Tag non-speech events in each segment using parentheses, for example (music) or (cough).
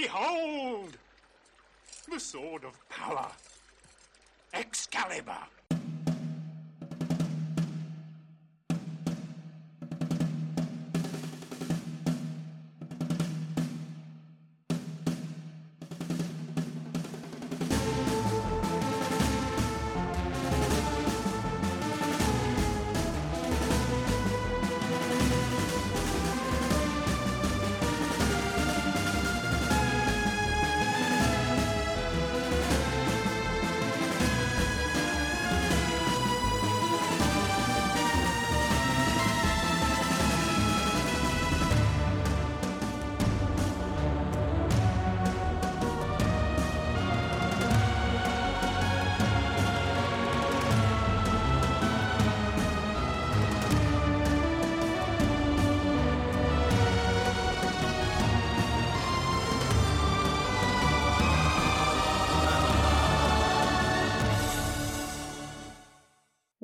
Behold! The sword of power. Excalibur.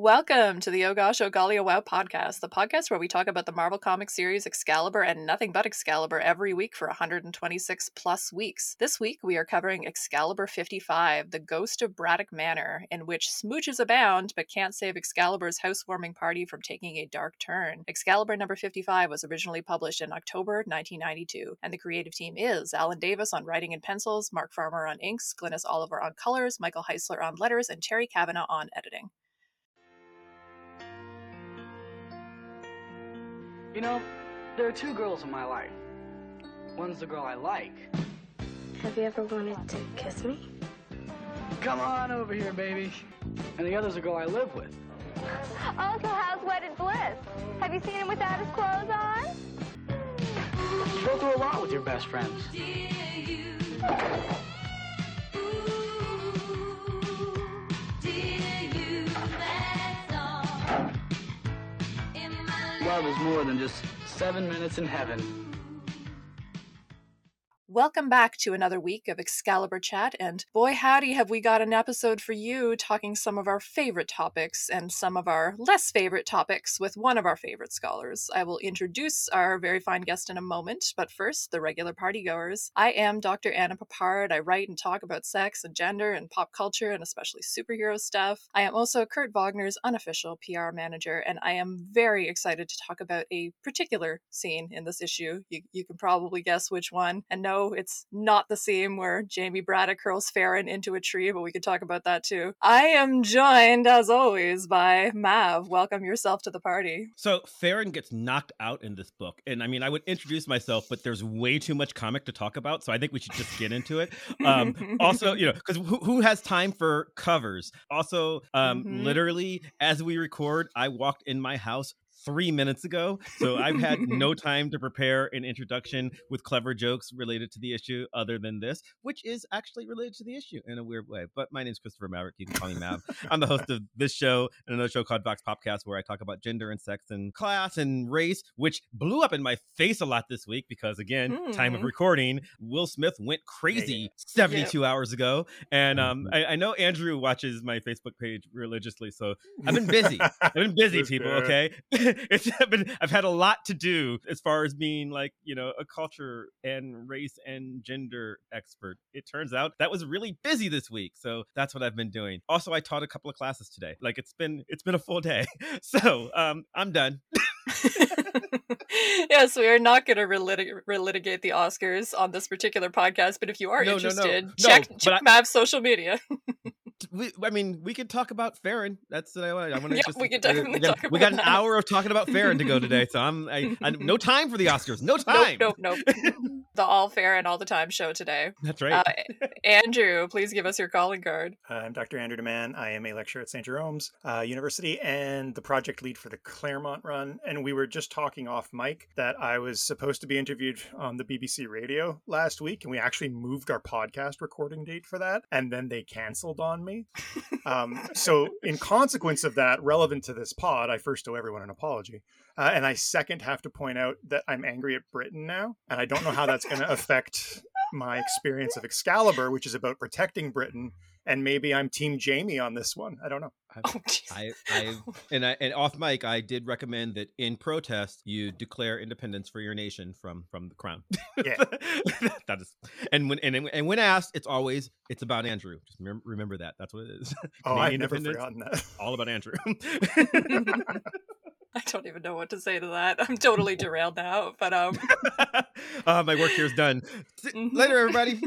Welcome to the Oh Gosh Oh Golly Oh Wow podcast, the podcast where we talk about the Marvel Comics series Excalibur and nothing but Excalibur every week for 126 plus weeks. This week we are covering Excalibur 55, The Ghost of Braddock Manor, in which smooches abound but can't save Excalibur's housewarming party from taking a dark turn. Excalibur number 55 was originally published in October 1992, and the creative team is Alan Davis on writing and pencils, Mark Farmer on inks, Glynis Oliver on colors, Michael Heisler on letters, and Terry Kavanagh on editing. You know, there are two girls in my life. One's the girl I like. Have you ever wanted to kiss me? Come on over here, baby. And the other's a girl I live with. Also, how's wedded bliss? Have you seen him without his clothes on? You go through a lot with your best friends. Love is more than just seven minutes in heaven. Welcome back to another week of Excalibur Chat, and boy howdy have we got an episode for you talking some of our favorite topics and some of our less favorite topics with one of our favorite scholars. I will introduce our very fine guest in a moment, but first, the regular partygoers. I am Dr. Anna Peppard. I write and talk about sex and gender and pop culture and especially superhero stuff. I am also Kurt Wagner's unofficial PR manager, and I am very excited to talk about a particular scene in this issue. You, you can probably guess which one. And no, it's not the scene where Jamie Braddock curls Feron into a tree, but we could talk about that too. I am joined, as always, by Mav. Welcome yourself to the party. So Feron gets knocked out in this book, and I mean, I would introduce myself, but there's way too much comic to talk about, so I think we should just get into it. Um, (laughs) also, you know, because who, who, has time for covers? Also, um, mm-hmm. literally, as we record, I walked in my house three minutes ago. So I've had no (laughs) time to prepare an introduction with clever jokes related to the issue other than this, which is actually related to the issue in a weird way. But my name is Christopher Maverick. You can call me Mav. I'm the host of this show and another show called Vox Popcast where I talk about gender and sex and class and race, which blew up in my face a lot this week because, again, mm. time of hmm. recording, Will Smith went crazy 72 yep. hours ago. And um, mm-hmm. I, I, know Andrew watches my Facebook page religiously. So I've been busy. (laughs) I've been busy, people, okay? (laughs) (laughs) it's been I've had a lot to do as far as being like you know a culture and race and gender expert. It turns out that was really busy this week, so that's what I've been doing. Also, I taught a couple of classes today. Like it's been it's been a full day, (laughs) so um, I'm done. (laughs) yes, we are not going to relitig- relitigate the Oscars on this particular podcast, but if you are no, interested, no, no. check, check I- Mav's social media we, I mean, we could talk about Feron. That's what I want. I want to yeah, just. We could definitely we got, we got an hour of talking about Feron to go today, so I'm. I, I no (laughs) time for the Oscars. No time. Nope, nope, nope. the All Feron All the Time show today. (laughs) That's right. Uh, Andrew, please give us your calling card. Uh, I'm Dr. Andrew Deman. I am a lecturer at St. Jerome's uh, University and the project lead for the Claremont run. And we were just talking off mic that I was supposed to be interviewed on the BBC radio last week, and we actually moved our podcast recording date for that, and then they canceled on me. Um, so, in consequence of that, relevant to this pod, I first owe everyone an apology. Uh, and I second have to point out that I'm angry at Britain now. And I don't know how that's going (laughs) to affect my experience of Excalibur, which is about protecting Britain and maybe I'm Team Jamie on this one. I don't know. Oh. (laughs) I, I (laughs) and I and off mic, I did recommend that in protest you declare independence for your nation from from the crown. Yeah. (laughs) that is, and when and, and when asked, it's always it's about Andrew. Just remember, remember that. That's what it is. Oh, I've never forgotten that. All about Andrew. I don't even know what to say to that. I'm totally (laughs) derailed now, but um uh, (laughs) my work here is done. Mhm. Later, everybody.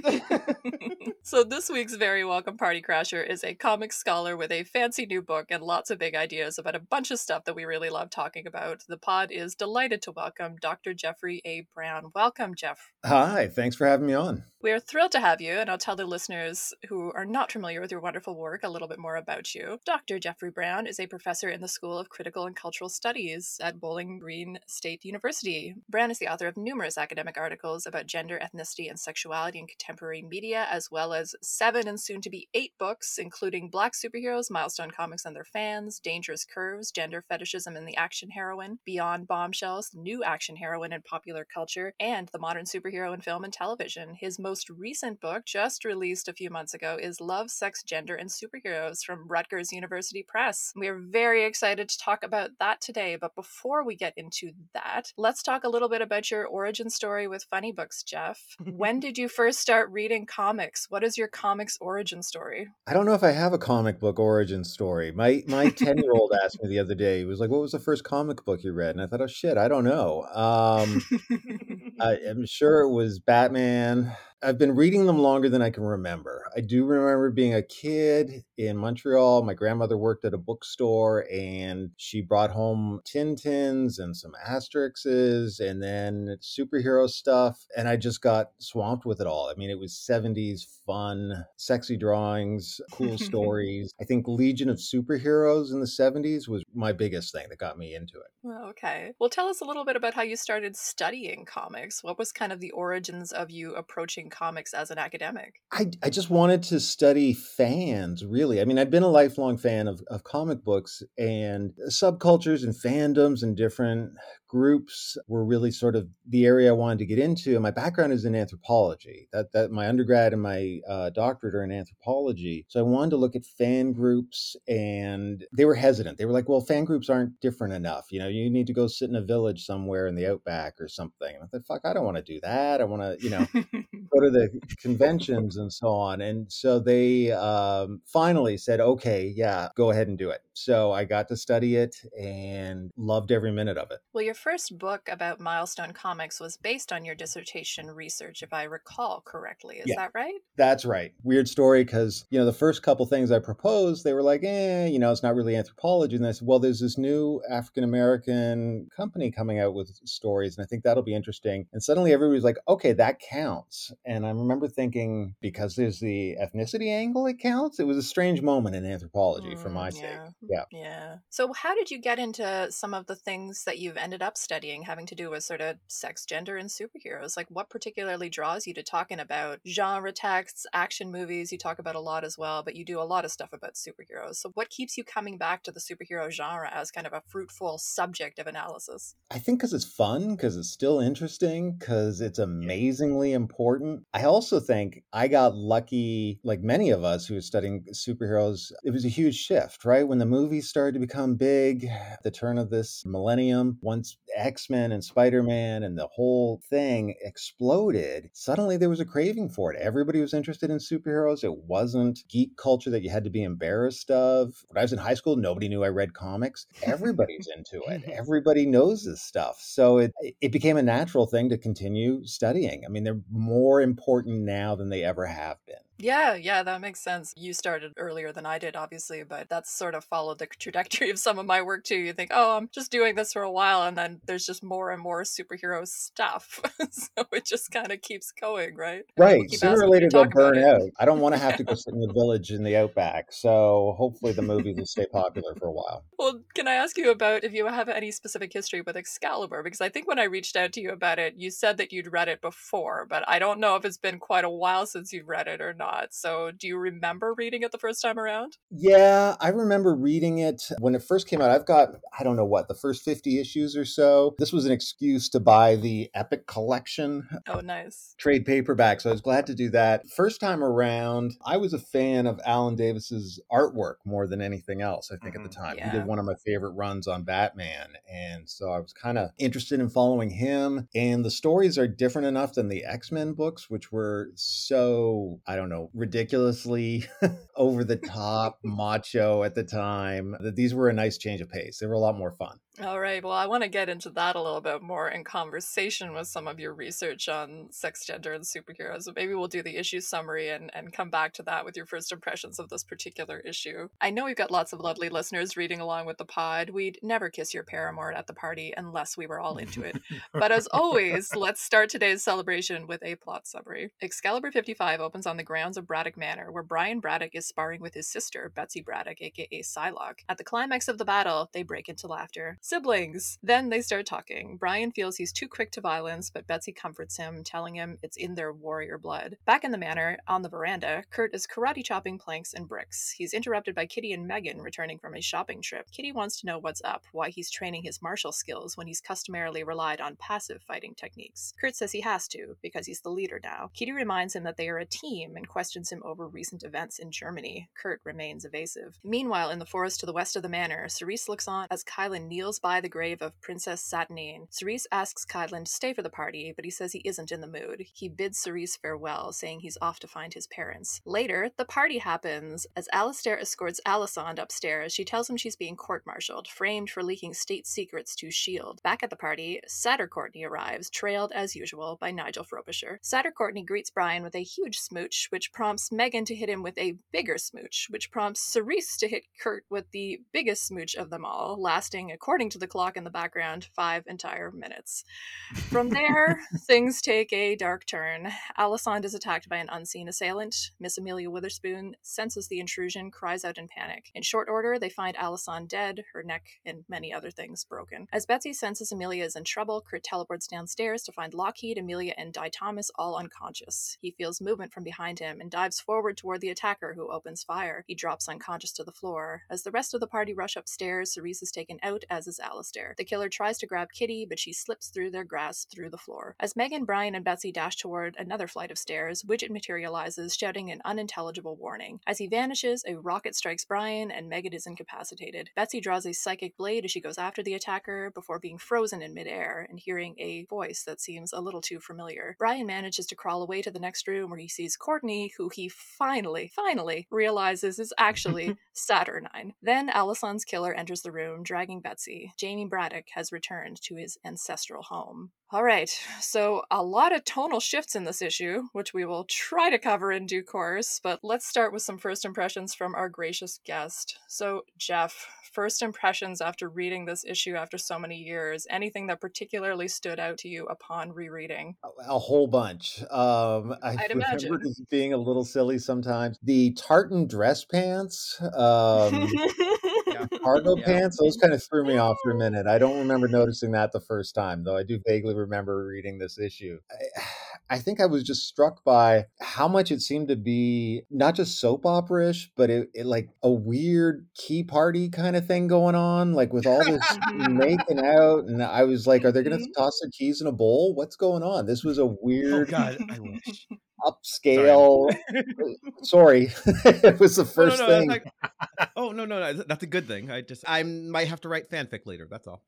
(laughs) so this week's very welcome party crasher is a comic scholar with a fancy new book and lots of big ideas about a bunch of stuff that we really love talking about. The pod is delighted to welcome Dr. Jeffrey A. Brown. Welcome, Jeff. Hi, thanks for having me on. We are thrilled to have you, and I'll tell the listeners who are not familiar with your wonderful work a little bit more about you. Dr. Jeffrey Brown is a professor in the School of Critical and Cultural Studies at Bowling Green State University. Brown is the author of numerous academic articles about gender, ethnicity, and sexuality in contemporary media, as well as seven and soon to be eight books, including Black Superheroes, Milestone Comics and Their Fans, Dangerous Curves, Gender Fetishism and the Action Heroine, Beyond Bombshells, New Action Heroine in Popular Culture, and the Modern Superhero in Film and Television. His most recent book, just released a few months ago, is Love, Sex, Gender, and Superheroes from Rutgers University Press. We are very excited to talk about that today, but before we get into that, let's talk a little bit about your origin story with Funny Books, Jeff. when (laughs) did you first start reading comics? What is your comics origin story? I don't know if I have a comic book origin story. My my 10 year old asked me the other day, he was like, What was the first comic book you read? And I thought, Oh shit, I don't know. Um, (laughs) I am sure it was Batman. I've been reading them longer than I can remember. I do remember being a kid in Montreal. My grandmother worked at a bookstore and she brought home Tintins and some Asterixes and then superhero stuff. And I just got swamped with it all. I mean, it was 70s fun, sexy drawings, cool (laughs) stories. I think Legion of Superheroes in the 70s was my biggest thing that got me into it. Well, okay. Well, tell us a little bit about how you started studying comics. What was kind of the origins of you approaching comics as an academic? I, I just wanted to study fans, really. I mean, I'd been a lifelong fan of, of comic books and subcultures and fandoms and different groups were really sort of the area I wanted to get into. And my background is in anthropology. That that my undergrad and my uh, doctorate are in anthropology. So I wanted to look at fan groups, and they were hesitant. They were like, "Well, fan groups aren't different enough. You know, you need to go sit in a village somewhere in the outback or something." And I thought, "Fuck, I don't want to do that. I want to, you know." (laughs) to the conventions and so on. And so they um, finally said, okay, yeah, go ahead and do it. So I got to study it and loved every minute of it. well, your first book about Milestone Comics was based on your dissertation research, if I recall correctly. Is Yeah. that right? That's right. Weird story because, you know, the first couple things I proposed, they were like, eh, you know, it's not really anthropology. And I said, well, there's this new African American company coming out with stories, and I think that'll be interesting. And suddenly everybody's like, okay, that counts. And I remember thinking, because there's the ethnicity angle, it counts. It was a strange moment in anthropology for Mm, my sake. Yeah. Yeah. So, how did you get into some of the things that you've ended up studying having to do with sort of sex, gender, and superheroes? Like, what particularly draws you to talking about genre texts, action movies? You talk about a lot as well, but you do a lot of stuff about superheroes. So, what keeps you coming back to the superhero genre as kind of a fruitful subject of analysis? I think because it's fun, because it's still interesting, because it's amazingly important. I also think I got lucky, like many of us who are studying superheroes. It was a huge shift, right? When the movies started to become big, at the turn of this millennium, once X Men and Spider Man and the whole thing exploded, suddenly there was a craving for it. Everybody was interested in superheroes. It wasn't geek culture that you had to be embarrassed of. When I was in high school, nobody knew I read comics. Everybody's (laughs) into it. Everybody knows this stuff. So it it became a natural thing to continue studying. I mean, they're more important now than they ever have been. Yeah, yeah, that makes sense. You started earlier than I did, obviously, but that's sort of followed the (laughs) trajectory of some of my work too. You think, oh, I'm just doing this for a while, and then there's just more and more superhero stuff. (laughs) so it just kind of keeps going, right? Right. Sooner or later, they'll burn out. I don't want to have to go (laughs) sit in the village in the outback. So hopefully the movies will stay popular for a while. Well, can I ask you about if you have any specific history with Excalibur? Because I think when I reached out to you about it, you said that you'd read it before, but I don't know if it's been quite a while since you've read it or not. So, do you remember reading it the first time around? Yeah, I remember reading it when it first came out. I've got, I don't know what, the first 50 issues or so. This was an excuse to buy the Epic Collection Oh, nice. trade paperback. So I was glad to do that. First time around, I was a fan of Alan Davis's artwork more than anything else, I think, at the mm-hmm. time. He did one of my favorite runs on Batman. And so I was kind of interested in following him. And the stories are different enough than the X Men books, which were so, I don't know, ridiculously (laughs) over the top, macho at the time, that these were a nice change of pace. They were a lot more fun. All right. Well, I want to get into that a little bit more in conversation with some of your research on sex, gender, and superheroes. So maybe we'll do the issue summary and, and come back to that with your first impressions of this particular issue. I know we've got lots of lovely listeners reading along with the pod. We'd never kiss your paramour at the party unless we were all into it. But as always, (laughs) let's start today's celebration with a plot summary. Excalibur 55 opens on the grounds of Braddock Manor, where Brian Braddock is sparring with his sister, Betsy Braddock, aka Psylocke. At the climax of the battle, they break into laughter. Siblings! Then they start talking. Brian feels he's too quick to violence, but Betsy comforts him, telling him it's in their warrior blood. Back in the manor, on the veranda, Kurt is karate chopping planks and bricks. He's interrupted by Kitty and Meggan returning from a shopping trip. Kitty wants to know what's up, why he's training his martial skills when he's customarily relied on passive fighting techniques. Kurt says he has to, because he's the leader now. Kitty reminds him that they are a team and questions him over recent events in Germany. Kurt remains evasive. Meanwhile, in the forest to the west of the manor, Cerise looks on as Kylun kneels by the grave of Princess Satanine. Cerise asks Kylun to stay for the party, but he says he isn't in the mood. He bids Cerise farewell, saying he's off to find his parents. Later, the party happens. As Alistair escorts Alysande upstairs, she tells him she's being court-martialed, framed for leaking state secrets to S.H.I.E.L.D. Back at the party, Satter Courtney arrives, trailed as usual by Nigel Frobisher. Satter Courtney greets Brian with a huge smooch, which prompts Meggan to hit him with a bigger smooch, which prompts Cerise to hit Kurt with the biggest smooch of them all, lasting, according to the clock in the background, five entire minutes. From there, (laughs) things take a dark turn. Alysande is attacked by an unseen assailant. Miss Amelia Witherspoon senses the intrusion, cries out in panic. In short order, they find Alysande dead, her neck and many other things broken. As Betsy senses Amelia is in trouble, Kurt teleports downstairs to find Lockheed, Amelia, and Dai Thomas all unconscious. He feels movement from behind him and dives forward toward the attacker, who opens fire. He drops unconscious to the floor. As the rest of the party rush upstairs, Cerise is taken out, as is Alistair. The killer tries to grab Kitty, but she slips through their grasp through the floor. As Meggan, Brian, and Betsy dash toward another flight of stairs, Widget materializes, shouting an unintelligible warning. As he vanishes, a rocket strikes Brian, and Meggan is incapacitated. Betsy draws a psychic blade as she goes after the attacker before being frozen in midair and hearing a voice that seems a little too familiar. Brian manages to crawl away to the next room where he sees Courtney, who he finally, finally realizes is actually (laughs) Saturnyne. Then Alysande's killer enters the room, dragging Betsy. Jamie Braddock has returned to his ancestral home. All right, so a lot of tonal shifts in this issue, which we will try to cover in due course, but let's start with some first impressions from our gracious guest. So, Jeff, first impressions after reading this issue after so many years, anything that particularly stood out to you upon rereading? a whole bunch. Um, I I'd remember imagine. this being a little silly sometimes. The tartan dress pants, um, (laughs) cargo (laughs) Yeah. pants, those kind of threw me off for a minute. I don't remember noticing that the first time, though I do vaguely remember reading this issue. I, I think I was just struck by how much it seemed to be not just soap opera ish, but it, it like a weird key party kind of thing going on, like with all this (laughs) making out. And I was like, are they going to Mhm. toss their keys in a bowl? What's going on? This was a Oh weird God, I wish. (laughs) upscale. Sorry, (laughs) it was the Oh, no, first no, thing. like- oh no, no, no, that's a good thing. I just, I might have to write fanfic later. That's all.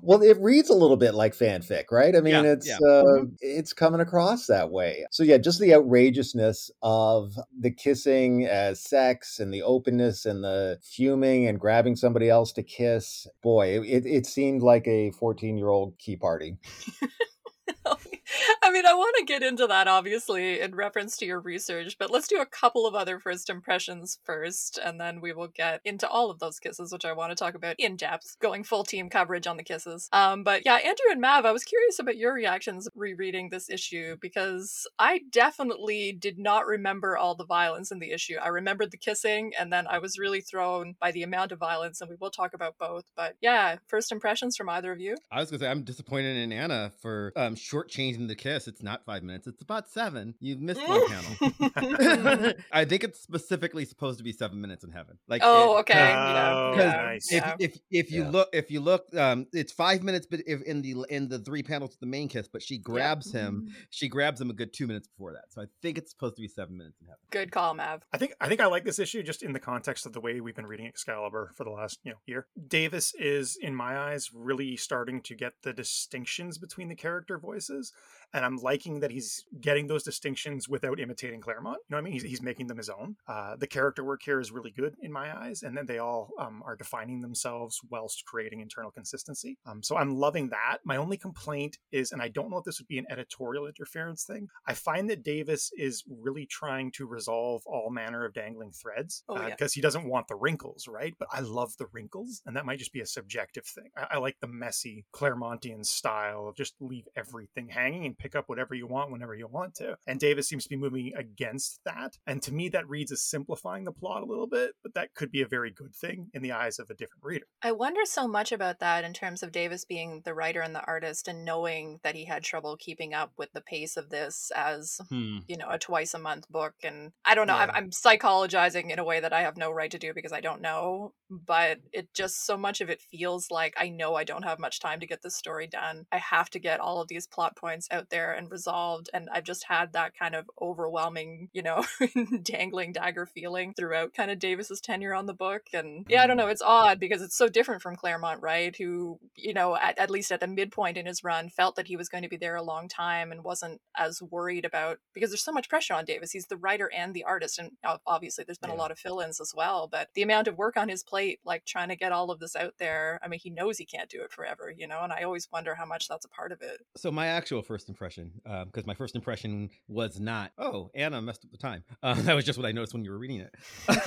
well, it reads a little bit like fanfic, right? I mean, Yeah, it's yeah. uh, Mhm. it's coming across that way. So yeah, just the outrageousness of the kissing as sex and the openness and the fuming and grabbing somebody else to kiss. Boy, it, it seemed like a 14 year old key party. (laughs) (laughs) I mean, I want to get into that obviously in reference to your research, but let's do a couple of other first impressions first, and then we will get into all of those kisses, which I want to talk about in depth, going full team coverage on the kisses. Um, but yeah, Andrew and Mav, I was curious about your reactions rereading this issue because I definitely did not remember all the violence in the issue. I remembered the kissing, and then I was really thrown by the amount of violence, and we will talk about both. But yeah, first impressions from either of you. I was gonna say I'm disappointed in Anna for um, shortchanging the the kiss, it's not five minutes. It's about seven. You've missed one (laughs) panel. (laughs) (laughs) I think it's specifically supposed to be seven minutes in heaven. Like oh, it- okay. yeah, Oh, because yeah, nice. if if if you Yeah. look if you look um it's five minutes but if in the in the three panels to the main kiss but she grabs him she grabs him a good two minutes before that so i think it's supposed to be seven minutes in heaven Good call, Mav. I think I think I like this issue just in the context of the way we've been reading Excalibur for the last you know year. Davis is, in my eyes, really starting to get the distinctions between the character voices, and I'm liking that he's getting those distinctions without imitating Claremont. You know what I mean? He's, he's making them his own. Uh, the character work here is really good in my eyes, and then they all um, are defining themselves whilst creating internal consistency. Um, so I'm loving that. My only complaint is, and I don't know if this would be an editorial interference thing. I find that Davis is really trying to resolve all manner of dangling threads Oh, yeah. because he doesn't want the wrinkles, right? But I love the wrinkles, and that might just be a subjective thing. I, I like the messy Claremontian style of just leave everything hanging and pick up whatever you want whenever you want to. And Davis seems to be moving against that. And to me, that reads as simplifying the plot a little bit, but that could be a very good thing in the eyes of a different reader. I wonder so much about that in terms of Davis being the writer and the artist and knowing that he had trouble keeping up with the pace of this as hmm. you know a twice a month book and i don't know I'm, I'm psychologizing in a way that i have no right to do because i don't know but it just so much of it feels like i know i don't have much time to get this story done i have to get all of these plot points out there and resolved and i've just had that kind of overwhelming you know (laughs) dangling dagger feeling throughout kind of davis's tenure on the book and yeah i don't mm. know it's odd because it's so different from claremont right who you know at, at least at the midpoint in his run felt that he was going to be there a long time and wasn't as worried about because there's so much pressure on davis he's the writer and the artist and obviously there's been a lot of fill-ins as well but the amount of work on his plate like trying to get all of this out there i mean he knows he can't do it forever you know and i always wonder how much that's a part of it. So my actual first impression because my first impression was not oh anna messed up the time. (laughs) Uh, that was just what i noticed when you were reading it.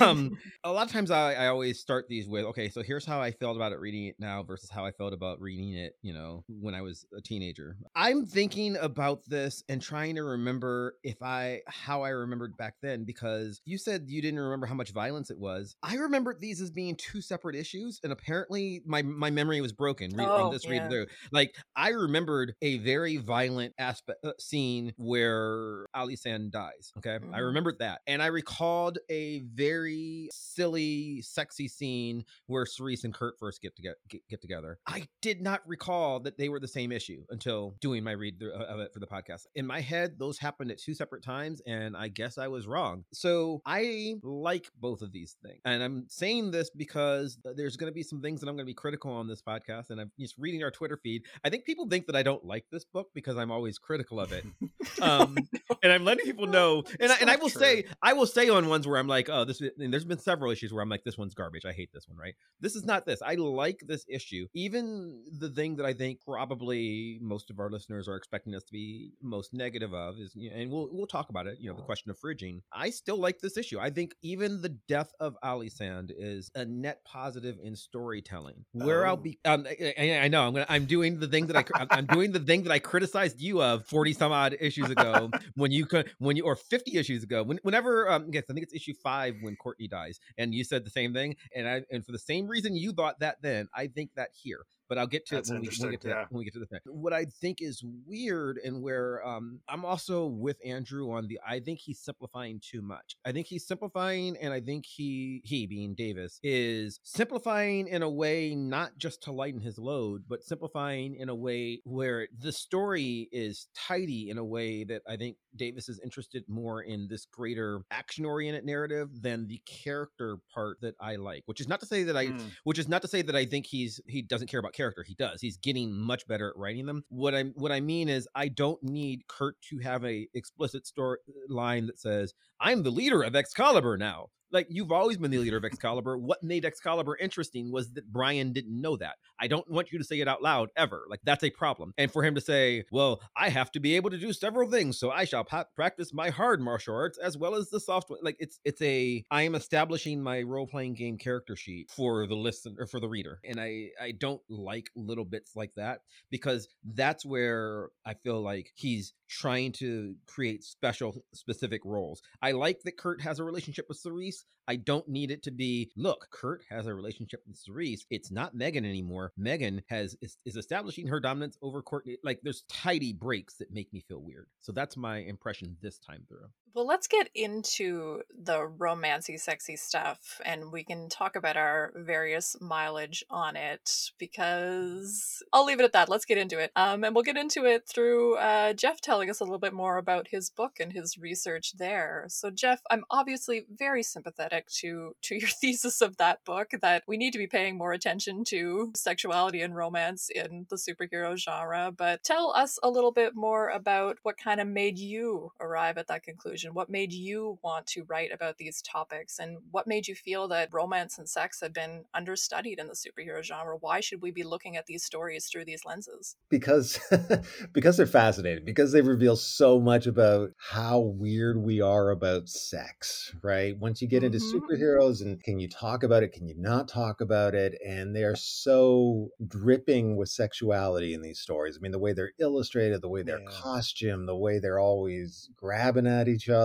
(laughs) Um, a lot of times I, I always start these with okay so here's how i felt about it reading it now versus how i felt about reading it you know when i was a teenager. I'm thinking about this and trying to remember if i how i remembered back then because you said you didn't remember how much violence it was. I remembered these as being two separate issues and apparently my my memory was broken re- Oh, on this read through. Like i remembered a very violent aspect uh, scene where Alysande dies okay i Mhm. remembered that and i recalled a very silly sexy scene where Cerise and Kurt first get to get, get, get together. I did not recall that they were the same issue until doing my read through of it for the podcast. In my head, those happened at two separate times, and I guess I was wrong. So I like both of these things, and I'm saying this because there's going to be some things that I'm going to be critical on this podcast, and I'm just reading our Twitter feed. I think people think that I don't like this book because I'm always critical of it. (laughs) Um, (laughs) and I'm letting people know, and I, and I will true. say, I will say on ones where I'm like, oh, this. And there's been several issues where I'm like, this one's garbage. I hate this one. Right? This is not this. I like this issue. Even the thing that I think probably most of our listeners are expecting us to be most negative of is, and we'll we'll talk about it. You know, the question of fridging. I still like this issue. I think even the death of Alysande is a net positive in storytelling. Where I'll Oh. be, um, I, I- know I'm gonna, I'm doing the thing that I, I'm doing the thing that I criticized you of 40 some odd issues ago (laughs) when you could, when you, or 50 issues ago, when, whenever, um, yes, I think it's issue five when Courtney dies, and you said the same thing, and I, and for the same reason you thought that then, I think that here. But I'll get to That's it when we, we interesting, get to yeah. that when we get to the thing. What I think is weird and where um I'm also with Andrew on the I think he's simplifying too much. I think he's simplifying and I think he he being Davis is simplifying in a way not just to lighten his load, but simplifying in a way where the story is tidy in a way that I think Davis is interested more in this greater action oriented narrative than the character part that I like. Which is not to say that I Mm. which is not to say that I think he's he doesn't care about character. He does. He's getting much better at writing them. What I what I mean is I don't need Kurt to have a explicit story line that says I'm the leader of Excalibur now. Like you've always been the leader of Excalibur. What made Excalibur interesting was that Brian didn't know that. I don't want you to say it out loud ever. Like that's a problem. And for him to say, "Well, I have to be able to do several things, so I shall pa- practice my hard martial arts as well as the soft one." Like it's it's a I am establishing my role playing game character sheet for the listener or for the reader, and I I don't like little bits like that because that's where I feel like he's trying to create special specific roles. I like that Kurt has a relationship with Cerise, I don't need it to be, look, Kurt has a relationship with Cerise. It's not Meggan anymore. Meggan has is, is establishing her dominance over Courtney. Like there's tidy breaks that make me feel weird. So that's my impression this time through. Well, let's get into the romancy, sexy stuff, and we can talk about our various mileage on it because I'll leave it at that. Let's get into it. Um, and we'll get into it through uh, Jeff telling us a little bit more about his book and his research there. So, Jeff, I'm obviously very sympathetic to to your (laughs) thesis of that book that we need to be paying more attention to sexuality and romance in the superhero genre. But tell us a little bit more about what kind of made you arrive at that conclusion. What made you want to write about these topics, and what made you feel that romance and sex had been understudied in the superhero genre? Why should we be looking at these stories through these lenses? Because (laughs) because they're fascinating. Because they reveal so much about how weird we are about sex. Right? Once you get into Mhm. superheroes, and can you talk about it? Can you not talk about it? And they are so dripping with sexuality in these stories. I mean, the way they're illustrated, the way they're Yeah. costumed, the way they're always grabbing at each other,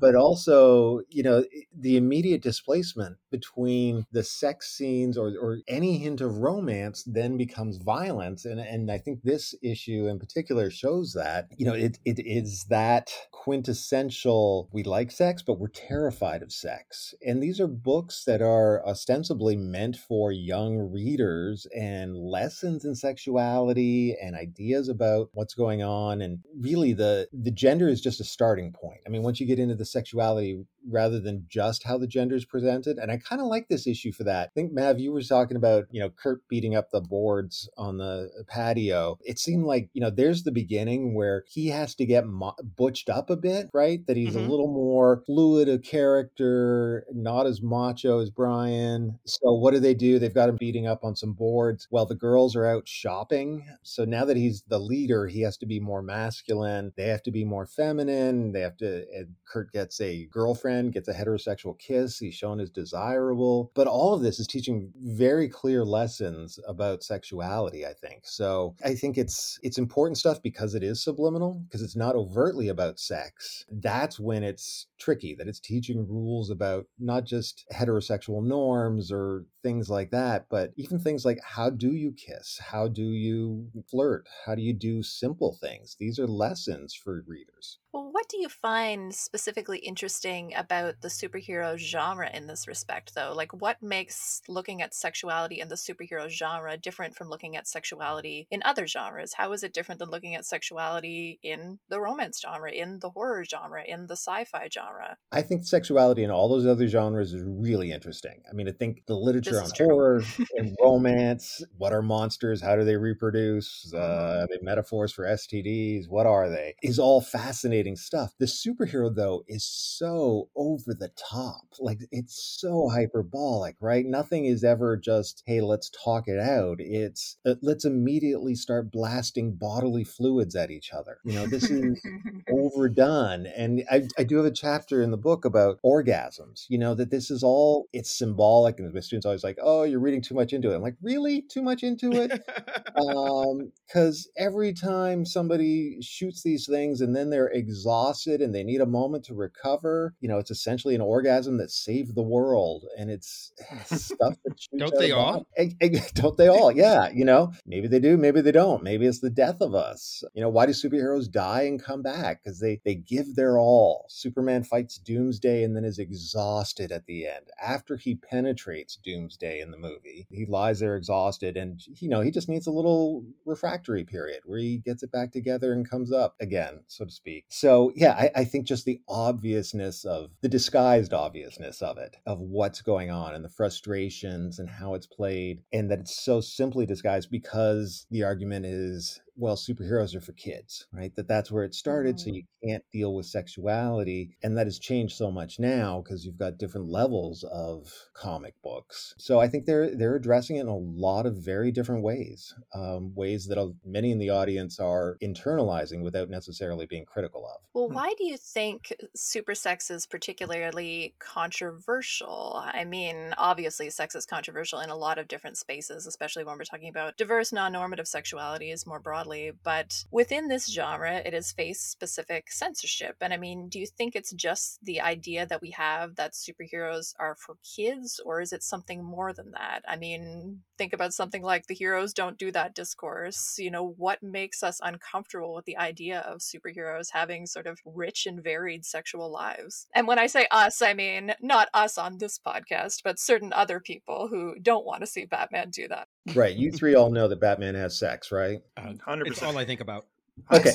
but also, you know, the immediate displacement between the sex scenes or, or any hint of romance then becomes violence. And, and I think this issue in particular shows that, you know, it, it is that quintessential we like sex, but we're terrified of sex. And these are books that are ostensibly meant for young readers and lessons in sexuality and ideas about what's going on. And really the the gender is just a starting point. I mean, once you get into the sexuality rather than just how the gender is presented. And I kind of like this issue for that. I think Mav, you were talking about, you know, Kurt beating up the boards on the patio. It seemed like, you know, there's the beginning where he has to get mo- butched up a bit, right? That he's Mhm. a little more fluid of character, not as macho as Brian. So what do they do? They've got him beating up on some boards while the girls are out shopping. So now that he's the leader, he has to be more masculine. They have to be more feminine. They have to, and Kurt gets a girlfriend, gets a heterosexual kiss. He's shown as desirable. But all of this is teaching very clear lessons about sexuality, I think. So I think it's it's important stuff because it is subliminal, because it's not overtly about sex. That's when it's tricky, that it's teaching rules about not just heterosexual norms or things like that, but even things like how do you kiss? How do you flirt? How do you do simple things? These are lessons for readers. Well, what do you find specifically interesting about the superhero genre in this respect, though? Like, what makes looking at sexuality in the superhero genre different from looking at sexuality in other genres? How is it different than looking at sexuality in the romance genre, in the horror genre, in the sci fi genre? I think sexuality in all those other genres is really interesting. I mean, I think the literature on true. horror (laughs) and romance, what are monsters? How do they reproduce? Uh, Mhm. are they metaphors for STDs? What are they? Is all fascinating stuff. The superhero, though, is so over the top. Like, it's so hyperbolic, right? Nothing is ever just, hey, let's talk it out. It's, uh, let's immediately start blasting bodily fluids at each other. You know, this is (laughs) overdone. And I, I do have a chapter in the book about orgasms, you know, that this is all, it's symbolic. And my students always like, oh, you're reading too much into it. I'm like, really? Too much into it? (laughs) um because every time somebody shoots these things and then they're exhausted and they need a moment to recover you know it's essentially an orgasm that saved the world and it's (laughs) stuff that Don't they all? (laughs) Eh, eh, (laughs) don't they all? Yeah you know maybe they do maybe they don't. Maybe it's the death of us. You know why do superheroes die and come back? Because they they give their all. Superman fights doomsday and then is exhausted at the end. After he penetrates doomsday in the movie he lies there exhausted and you know he just needs a little refractory period where he gets it back together and comes up again so to speak. So yeah i, I think just the obviousness of the disguised obviousness of it of what's going on and the frustrations and how it's played and that it's so simply disguised because the argument is well superheroes are for kids right that that's where it started so Mhm. you can't deal with sexuality and that has changed so much now because you've got different levels of comic books so i think they're they're addressing it in a lot of very different ways um, ways that many in the audience are internalizing without necessarily being critical of Well, Hmm. why do you think super sex is particularly controversial? I mean, obviously, sex is controversial in a lot of different spaces, especially when we're talking about diverse, non normative sexualities more broadly. Broadly, but within this genre, it has faced specific censorship. And I mean, do you think it's just the idea that we have that superheroes are for kids, or is it something more than that? I mean, think about something like the heroes don't do that discourse. You know, what makes us uncomfortable with the idea of superheroes having sort of rich and varied sexual lives? And when I say us, I mean not us on this podcast, but certain other people who don't want to see Batman do that. Right. You three all know that Batman has sex, right? Uh, Hundred it's percent. all I think about. Okay. (laughs)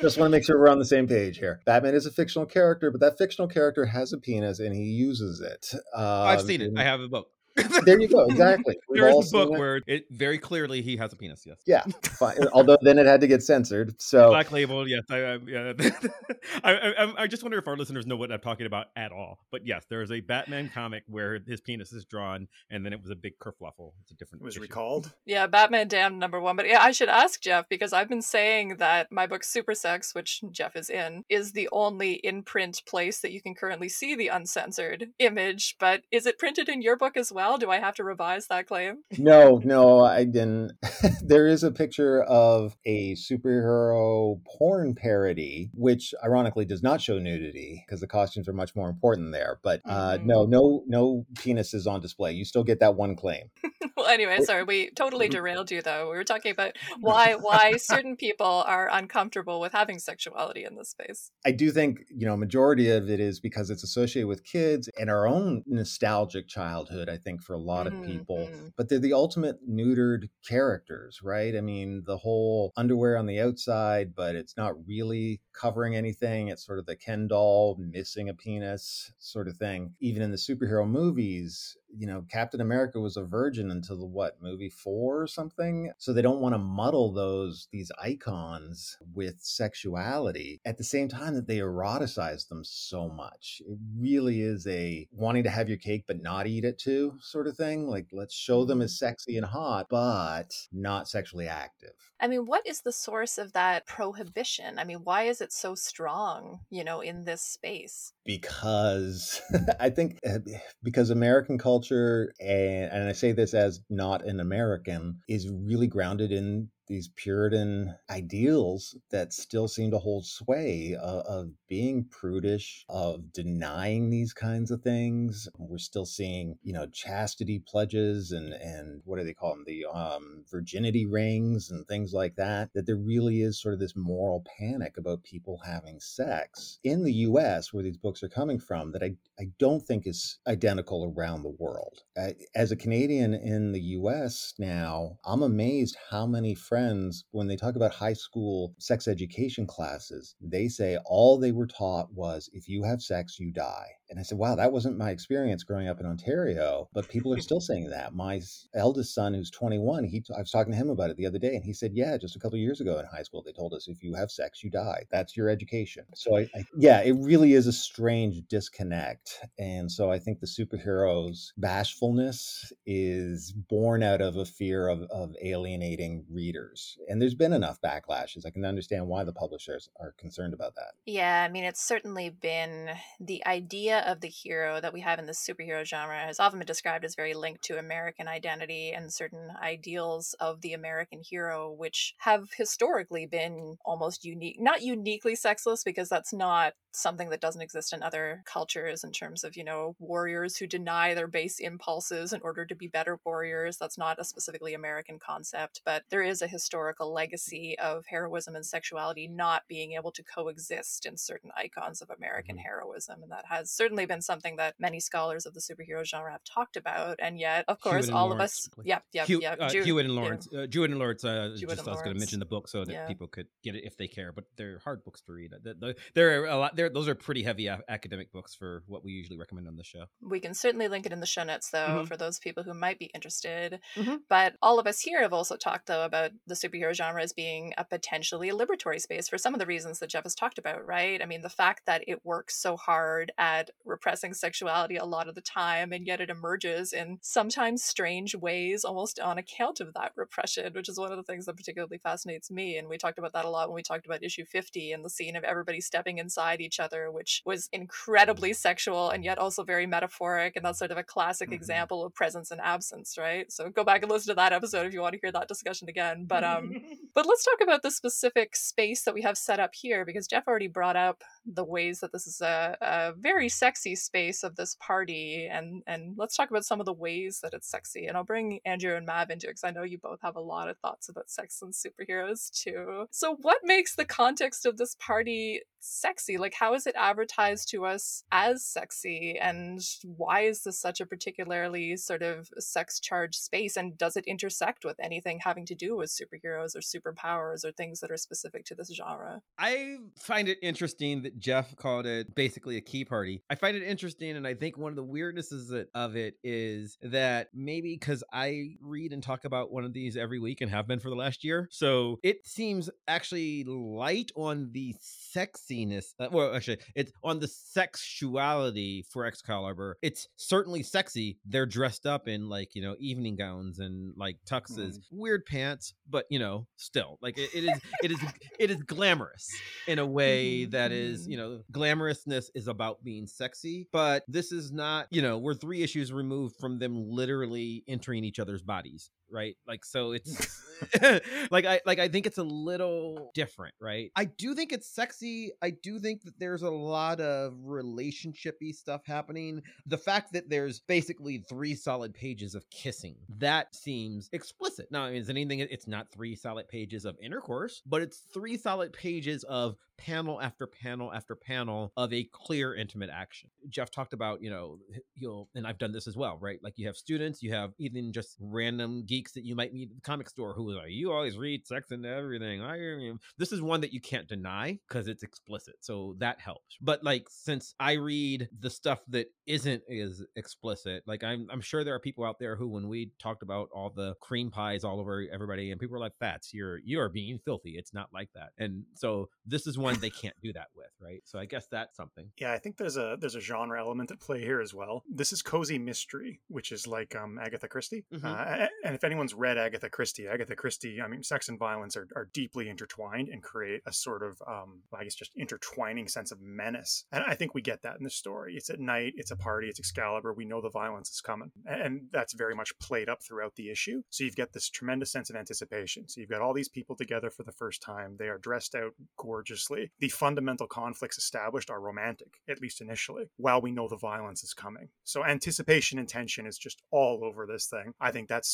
Just want to make sure we're on the same page here. Batman is a fictional character, but that fictional character has a penis and he uses it. Um, I've seen it. I have a book. (laughs) There you go. Exactly. (laughs) We've There all is a book seen it. where it very clearly he has a penis. Yes. Yeah, fine. Although then it had to get censored. So (laughs) Black Label. Yes. I, I, yeah. I, I, I just wonder if our listeners know what I'm talking about at all. But yes, there is a Batman comic where his penis is drawn, and then it was a big kerfluffle. It's a different. It was issue. recalled. Yeah, Batman Damned number one. But yeah, I should ask Jeff because I've been saying that my book Super Sex, which Jeff is in, is the only in print place that you can currently see the uncensored image. But is it printed in your book as well? Do I have to revise that claim? (laughs) no, no, I didn't. (laughs) there is a picture of a superhero porn parody, which ironically does not show nudity because the costumes are much more important there. But uh, Mhm. no, no, no penises on display. You still get that one claim. (laughs) well, anyway, sorry, we totally derailed you though. We were talking about why why certain people are uncomfortable with having sexuality in this space. I do think, you know, majority of it is because it's associated with kids and our own nostalgic childhood, I think, for a lot Mhm, of people. mhm. But they're the ultimate neutered characters, right? I mean, the whole underwear on the outside, but it's not really covering anything. It's sort of the Ken doll missing a penis sort of thing. Even in the superhero movies, you know, Captain America was a virgin until the what, movie four or something? So they don't want to muddle those, these icons with sexuality at the same time that they eroticize them so much. It really is a wanting to have your cake but not eat it too sort of thing. Like, let's show them as mm-hmm. sexy and hot, but not sexually active. I mean, what is the source of that prohibition? I mean, why is it so strong, you know, in this space? Because (laughs) I think uh, because American culture and and I say this as not an American is really grounded in these Puritan ideals that still seem to hold sway uh, of being prudish, of denying these kinds of things. We're still seeing, you know, chastity pledges and and what do they call them? The um, virginity rings and things like that. That there really is sort of this moral panic about people having sex in the U.S. where these books are coming from that I I don't think is identical around the world. I, as a Canadian in the U.S. now, I'm amazed how many friends, when they talk about high school sex education classes, they say all they were taught was if you have sex, you die. And I said, wow, that wasn't my experience growing up in Ontario, but people are still saying that. My eldest son, who's 21, he I was talking to him about it the other day, and he said, yeah, just a couple years ago in high school, they told us if you have sex, you die. That's your education. So I, I yeah, it really is a strange disconnect. And so I think the superheroes' bashfulness is born out of a fear of, of alienating readers. And there's been enough backlashes. I can understand why the publishers are concerned about that. Yeah, I mean, it's certainly been the idea of the hero that we have in the superhero genre has often been described as very linked to American identity and certain ideals of the American hero, which have historically been almost unique, not uniquely sexless, because that's not something that doesn't exist in other cultures in terms of, you know, warriors who deny their base impulses in order to be better warriors. That's not a specifically American concept, but there is a historical legacy of heroism and sexuality not being able to coexist in certain icons of American heroism. And that has certainly been something that many scholars of the superhero genre have talked about. And yet, of course, all of us, like- yeah, yeah, Hew- yeah, uh, Jewett and yeah. Lawrence. Uh, Jewett and Lawrence. Uh, just and I was going to mention the book so that Yeah. people could get it if they care. But they're hard books to read. The- the- They're a lot. They're, those are pretty heavy academic books for what we usually recommend on the show. We can certainly link it in the show notes, though, Mhm. for those people who might be interested. Mhm. But all of us here have also talked, though, about the superhero genre as being a potentially liberatory space for some of the reasons that Jeff has talked about, right? I mean, the fact that it works so hard at repressing sexuality a lot of the time, and yet it emerges in sometimes strange ways, almost on account of that repression, which is one of the things that particularly fascinates me. And we talked about that a lot when we talked about issue 50 and the scene of everybody stepping inside each other, which was incredibly sexual and yet also very metaphoric. And that's sort of a classic Mhm. example of presence and absence, right? So go back and listen to that episode if you want to hear that discussion again. But um (laughs) but let's talk about the specific space that we have set up here because Jeff already brought up the ways that this is a, a very sexy space of this party and and let's talk about some of the ways that it's sexy and I'll bring Andrew and Mav into it because I know you both have a lot of thoughts about sex and superheroes too. So what makes the context of this party sexy? Like how is it advertised to us as sexy and why is this such a particularly sort of sex charged space and does it intersect with anything having to do with superheroes or superpowers or things that are specific to this genre? I find it interesting that Jeff called it basically a key party. I find it interesting, and I think one of the weirdnesses of it is that maybe because I read and talk about one of these every week and have been for the last year, so it seems actually light on the sexiness. Uh, well, actually, it's on the sexuality for Excalibur. It's certainly sexy. They're dressed up in like you know evening gowns and like tuxes, mm. weird pants, but you know still like it, it is it is (laughs) it is glamorous in a way mm-hmm, that is you mm-hmm. know glamorousness is about being sexy but this is not you know we're three issues removed from them literally entering each other's bodies right? Like so it's (laughs) (laughs) like i like i think it's a little different right? I do think it's sexy. I do think that there's a lot of relationshipy stuff happening. The fact that there's basically three solid pages of kissing that seems explicit. Now I mean, is anything it's not three solid pages of intercourse but it's three solid pages of panel after panel after panel of a clear intimate action. Jeff talked about you know you'll and i've done this as well right? Like you have students you have even just random geeks that you might meet at the comic store who are like you always read sex and everything i this is one that you can't deny because it's explicit so that helps but like since i read the stuff that isn't as explicit like i'm i'm sure there are people out there who when we talked about all the cream pies all over everybody and people were like fats you're you're being filthy it's not like that and so this is one they can't do that with right so i guess that's something Yeah, I think there's a there's a genre element at play here as well. This is cozy mystery, which is like um, Agatha Christie. Mhm. Uh, and if anyone's read Agatha Christie, Agatha Christie, I mean, sex and violence are, are deeply intertwined and create a sort of, um, I guess, just intertwining sense of menace. And I think we get that in the story. It's at night, it's a party, it's Excalibur. We know the violence is coming, and that's very much played up throughout the issue. So you've got this tremendous sense of anticipation. So you've got all these people together for the first time. They are dressed out gorgeously. The fundamental conflicts established are romantic, at least initially, while we know the violence is coming. So anticipation and tension is just all over this thing. I think that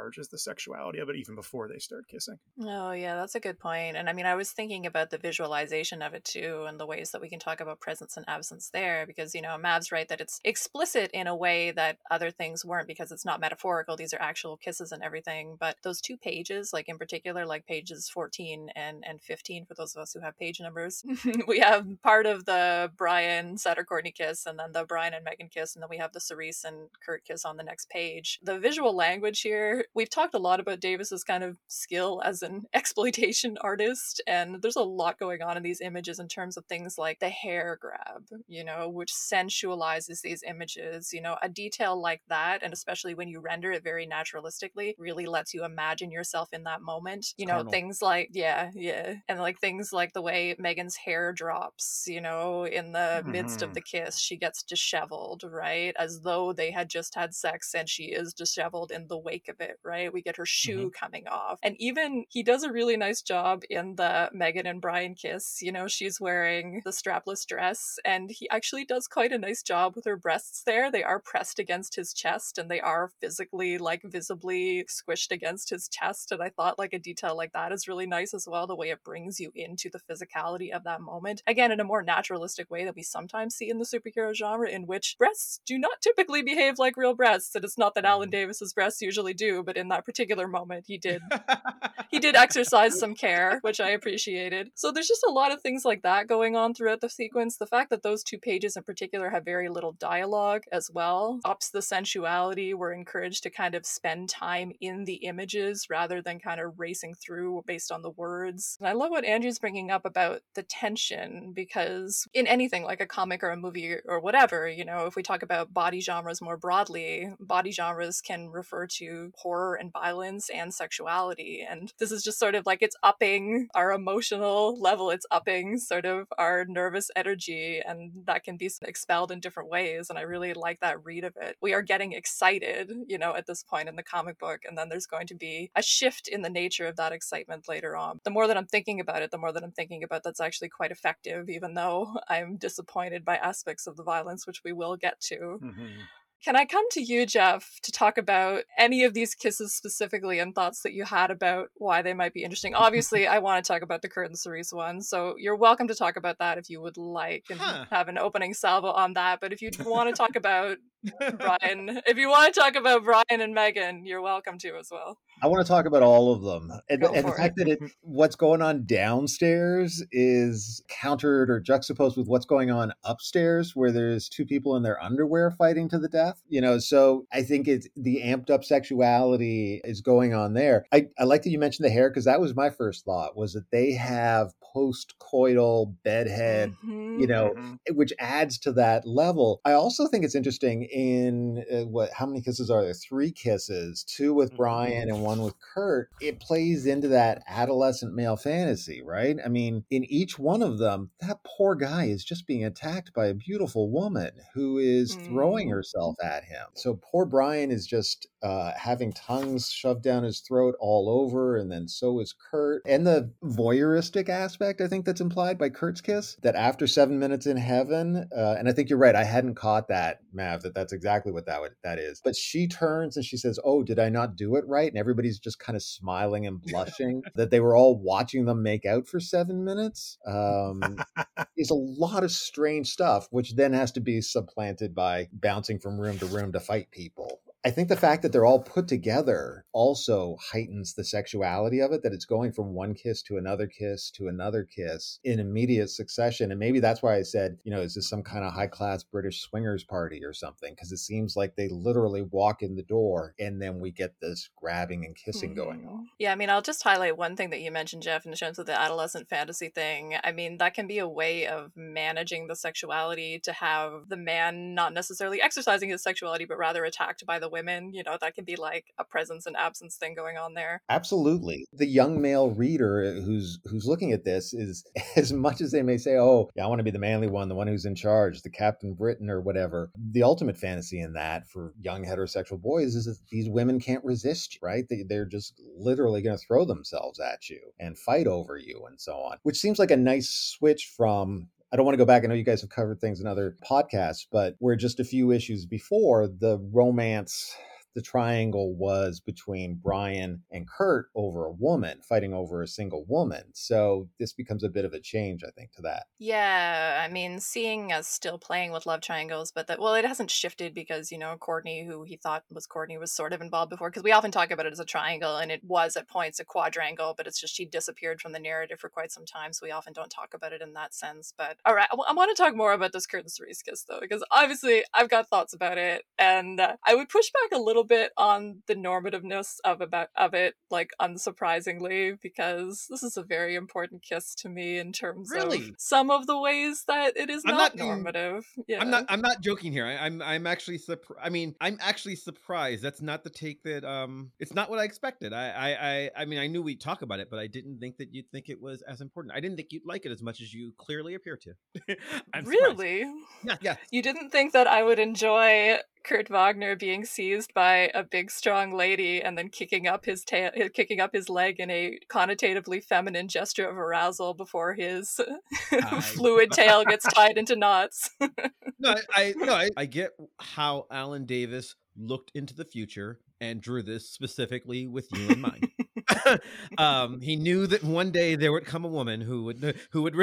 supercharges the sexuality of it even before they start kissing. Oh, yeah, that's a good point. And I mean, I was thinking about the visualization of it too, and the ways that we can talk about presence and absence there, because, you know, Mav's right that it's explicit in a way that other things weren't because it's not metaphorical. These are actual kisses and everything. But those two pages, like in particular, like pages 14 and, and 15, for those of us who have page numbers, (laughs) we have part of the Brian Sutter Courtney kiss, and then the Brian and Meggan kiss, and then we have the Cerise and Kurt kiss on the next page. The visual language here, we've talked a lot about Davis's kind of skill as an (laughs) exploitation artist, and there's a lot going on in these images in terms of things like the hair grab, you know, which sensualizes these images. You know, a detail like that, and especially when you render it very naturalistically, really lets you imagine yourself in that moment. You know, carnal. things like, yeah, yeah. And like things like the way Meggan's hair drops, you know, in the midst of Mhm. the kiss, she gets disheveled, right? As though they had just had sex and she is disheveled in the wake of it, right? We get her shoe mm-hmm. coming off. And even he does a really nice job in the Meggan and Brian kiss. You know, she's wearing the strapless dress and he actually does quite a nice job with her breasts there. They are pressed against his chest and they are physically, like, visibly squished against his chest. And I thought, like, a detail like that is really nice as well, the way it brings you into the physicality of that moment. Again, in a more naturalistic way that we sometimes see in the superhero genre, in which breasts do not typically behave like real breasts. And it's not that Alan mm-hmm. Davis's breasts usually do, but in that particular moment, he did (laughs) he did exercise some care, which I appreciated. So there's just a lot of things like like that going on throughout the sequence. The fact that those two pages in particular have very little dialogue as well ups the sensuality. We're encouraged to kind of spend time in the images rather than kind of racing through based on the words. And I love what Andrew's bringing up about the tension because in anything like a comic or a movie or whatever, you know, if we talk about body genres more broadly, body genres can refer to horror and violence and sexuality. And this is just sort of like it's upping our emotional level, it's upping sort of our nervous energy, and that can be expelled in different ways. And I really like that read of it. We are getting excited, you know, at this point in the comic book, and then there's going to be a shift in the nature of that excitement later on. The more that I'm thinking about it, the more that I'm thinking about that's actually quite effective, even though I'm disappointed by aspects of the violence, which we will get to. Mm-hmm. Can I come to you, Jeff, to talk about any of these kisses specifically and thoughts that you had about why they might be interesting? Obviously, I want to talk about the Kurt and Cerise one, so you're welcome to talk about that if you would like and Huh. have an opening salvo on that. But if you want to talk about Brian, if you want to talk about Brian and Meggan, you're welcome to as well. I want to talk about all of them. And, and the for fact that it, what's going on downstairs is countered or juxtaposed with what's going on upstairs, where there's two people in their underwear fighting to the death. You know, so I think it's the amped up sexuality is going on there. I, I like that you mentioned the hair because that was my first thought was that they have post coital bedhead Mhm. you know, Mhm. which adds to that level. I also think it's interesting in uh, what how many kisses are there? Three kisses, two with Mhm. Brian and one with Kurt. It plays into that adolescent male fantasy, right? I mean, in each one of them, that poor guy is just being attacked by a beautiful woman who is throwing Mhm. herself at him. So poor Brian is just uh, having tongues shoved down his throat all over, and then so is Kurt. And the voyeuristic aspect, I think, that's implied by Kurt's kiss, that after seven minutes in heaven, uh, and I think you're right, I hadn't caught that, Mav, that that's exactly what that would, that is. But she turns and she says, "Oh, did I not do it right?" And everybody's just kind of smiling and blushing (laughs) that they were all watching them make out for seven minutes. Um, is a lot of strange stuff, which then has to be supplanted by bouncing from room to room to fight people. I think the fact that they're all put together also heightens the sexuality of it, that it's going from one kiss to another kiss to another kiss in immediate succession. And maybe that's why I said, you know, is this some kind of high class British swingers party or something? Because it seems like they literally walk in the door and then we get this grabbing and kissing going mm-hmm. on. Yeah, I mean, I'll just highlight one thing that you mentioned, Jeff, in terms of the adolescent fantasy thing. I mean, that can be a way of managing the sexuality to have the man not necessarily exercising his sexuality, but rather attacked by the women. You know, that can be like a presence and absence thing going on there. Absolutely. The young male reader eh, who's who's looking at this is (laughs) as much as they may say, "Oh, yeah, I want to be the manly one, the one who's in charge, the Captain Britain or whatever." The ultimate fantasy in that for young heterosexual boys is that these women can't resist you, right? They, they're just literally going to throw themselves at you and fight over you and so on. Which seems like a nice switch from I don't want to go back. I know you guys have covered things in other podcasts, but we're just a few issues before the romance, the triangle was between Brian and Kurt over a woman, fighting over a single woman. So this becomes a bit of a change, I think, to that. Yeah, I mean, seeing us still playing with love triangles, but that, well, it hasn't shifted because, you know, Courtney, who he thought was Courtney, was sort of involved before. Because we often talk about it as a triangle, and it was at points a quadrangle, but it's just she disappeared from the narrative for quite some time. So we often don't talk about it in that sense. But all right, I, want to talk more about this Kurt and Cerise kiss, though, because obviously I've got thoughts about it. And uh, I would push back a little bit on the normativeness of about of it, like unsurprisingly, because this is a very important kiss to me in terms Really? of some of the ways that it is not, not normative. Yeah. I'm not. I'm not joking here. I, I'm. I'm actually. Surpri- I mean, I'm actually surprised. That's not the take that. Um, it's not what I expected. I. I. I, I mean, I knew we'd talk about it, but I didn't think that you'd think it was as important. I didn't think you'd like it as much as you clearly appear to. (laughs) I'm surprised. really? Yeah. Yeah. You didn't think that I would enjoy Kurt Wagner being seized by a big, strong lady and then kicking up his tail, kicking up his leg in a connotatively feminine gesture of arousal before his (laughs) I- fluid tail gets (laughs) tied into knots. No, I. I (laughs) no, I, I get how Alan Davis looked into the future and drew this specifically with you in mind. um, he knew that one day there would come a woman who would who would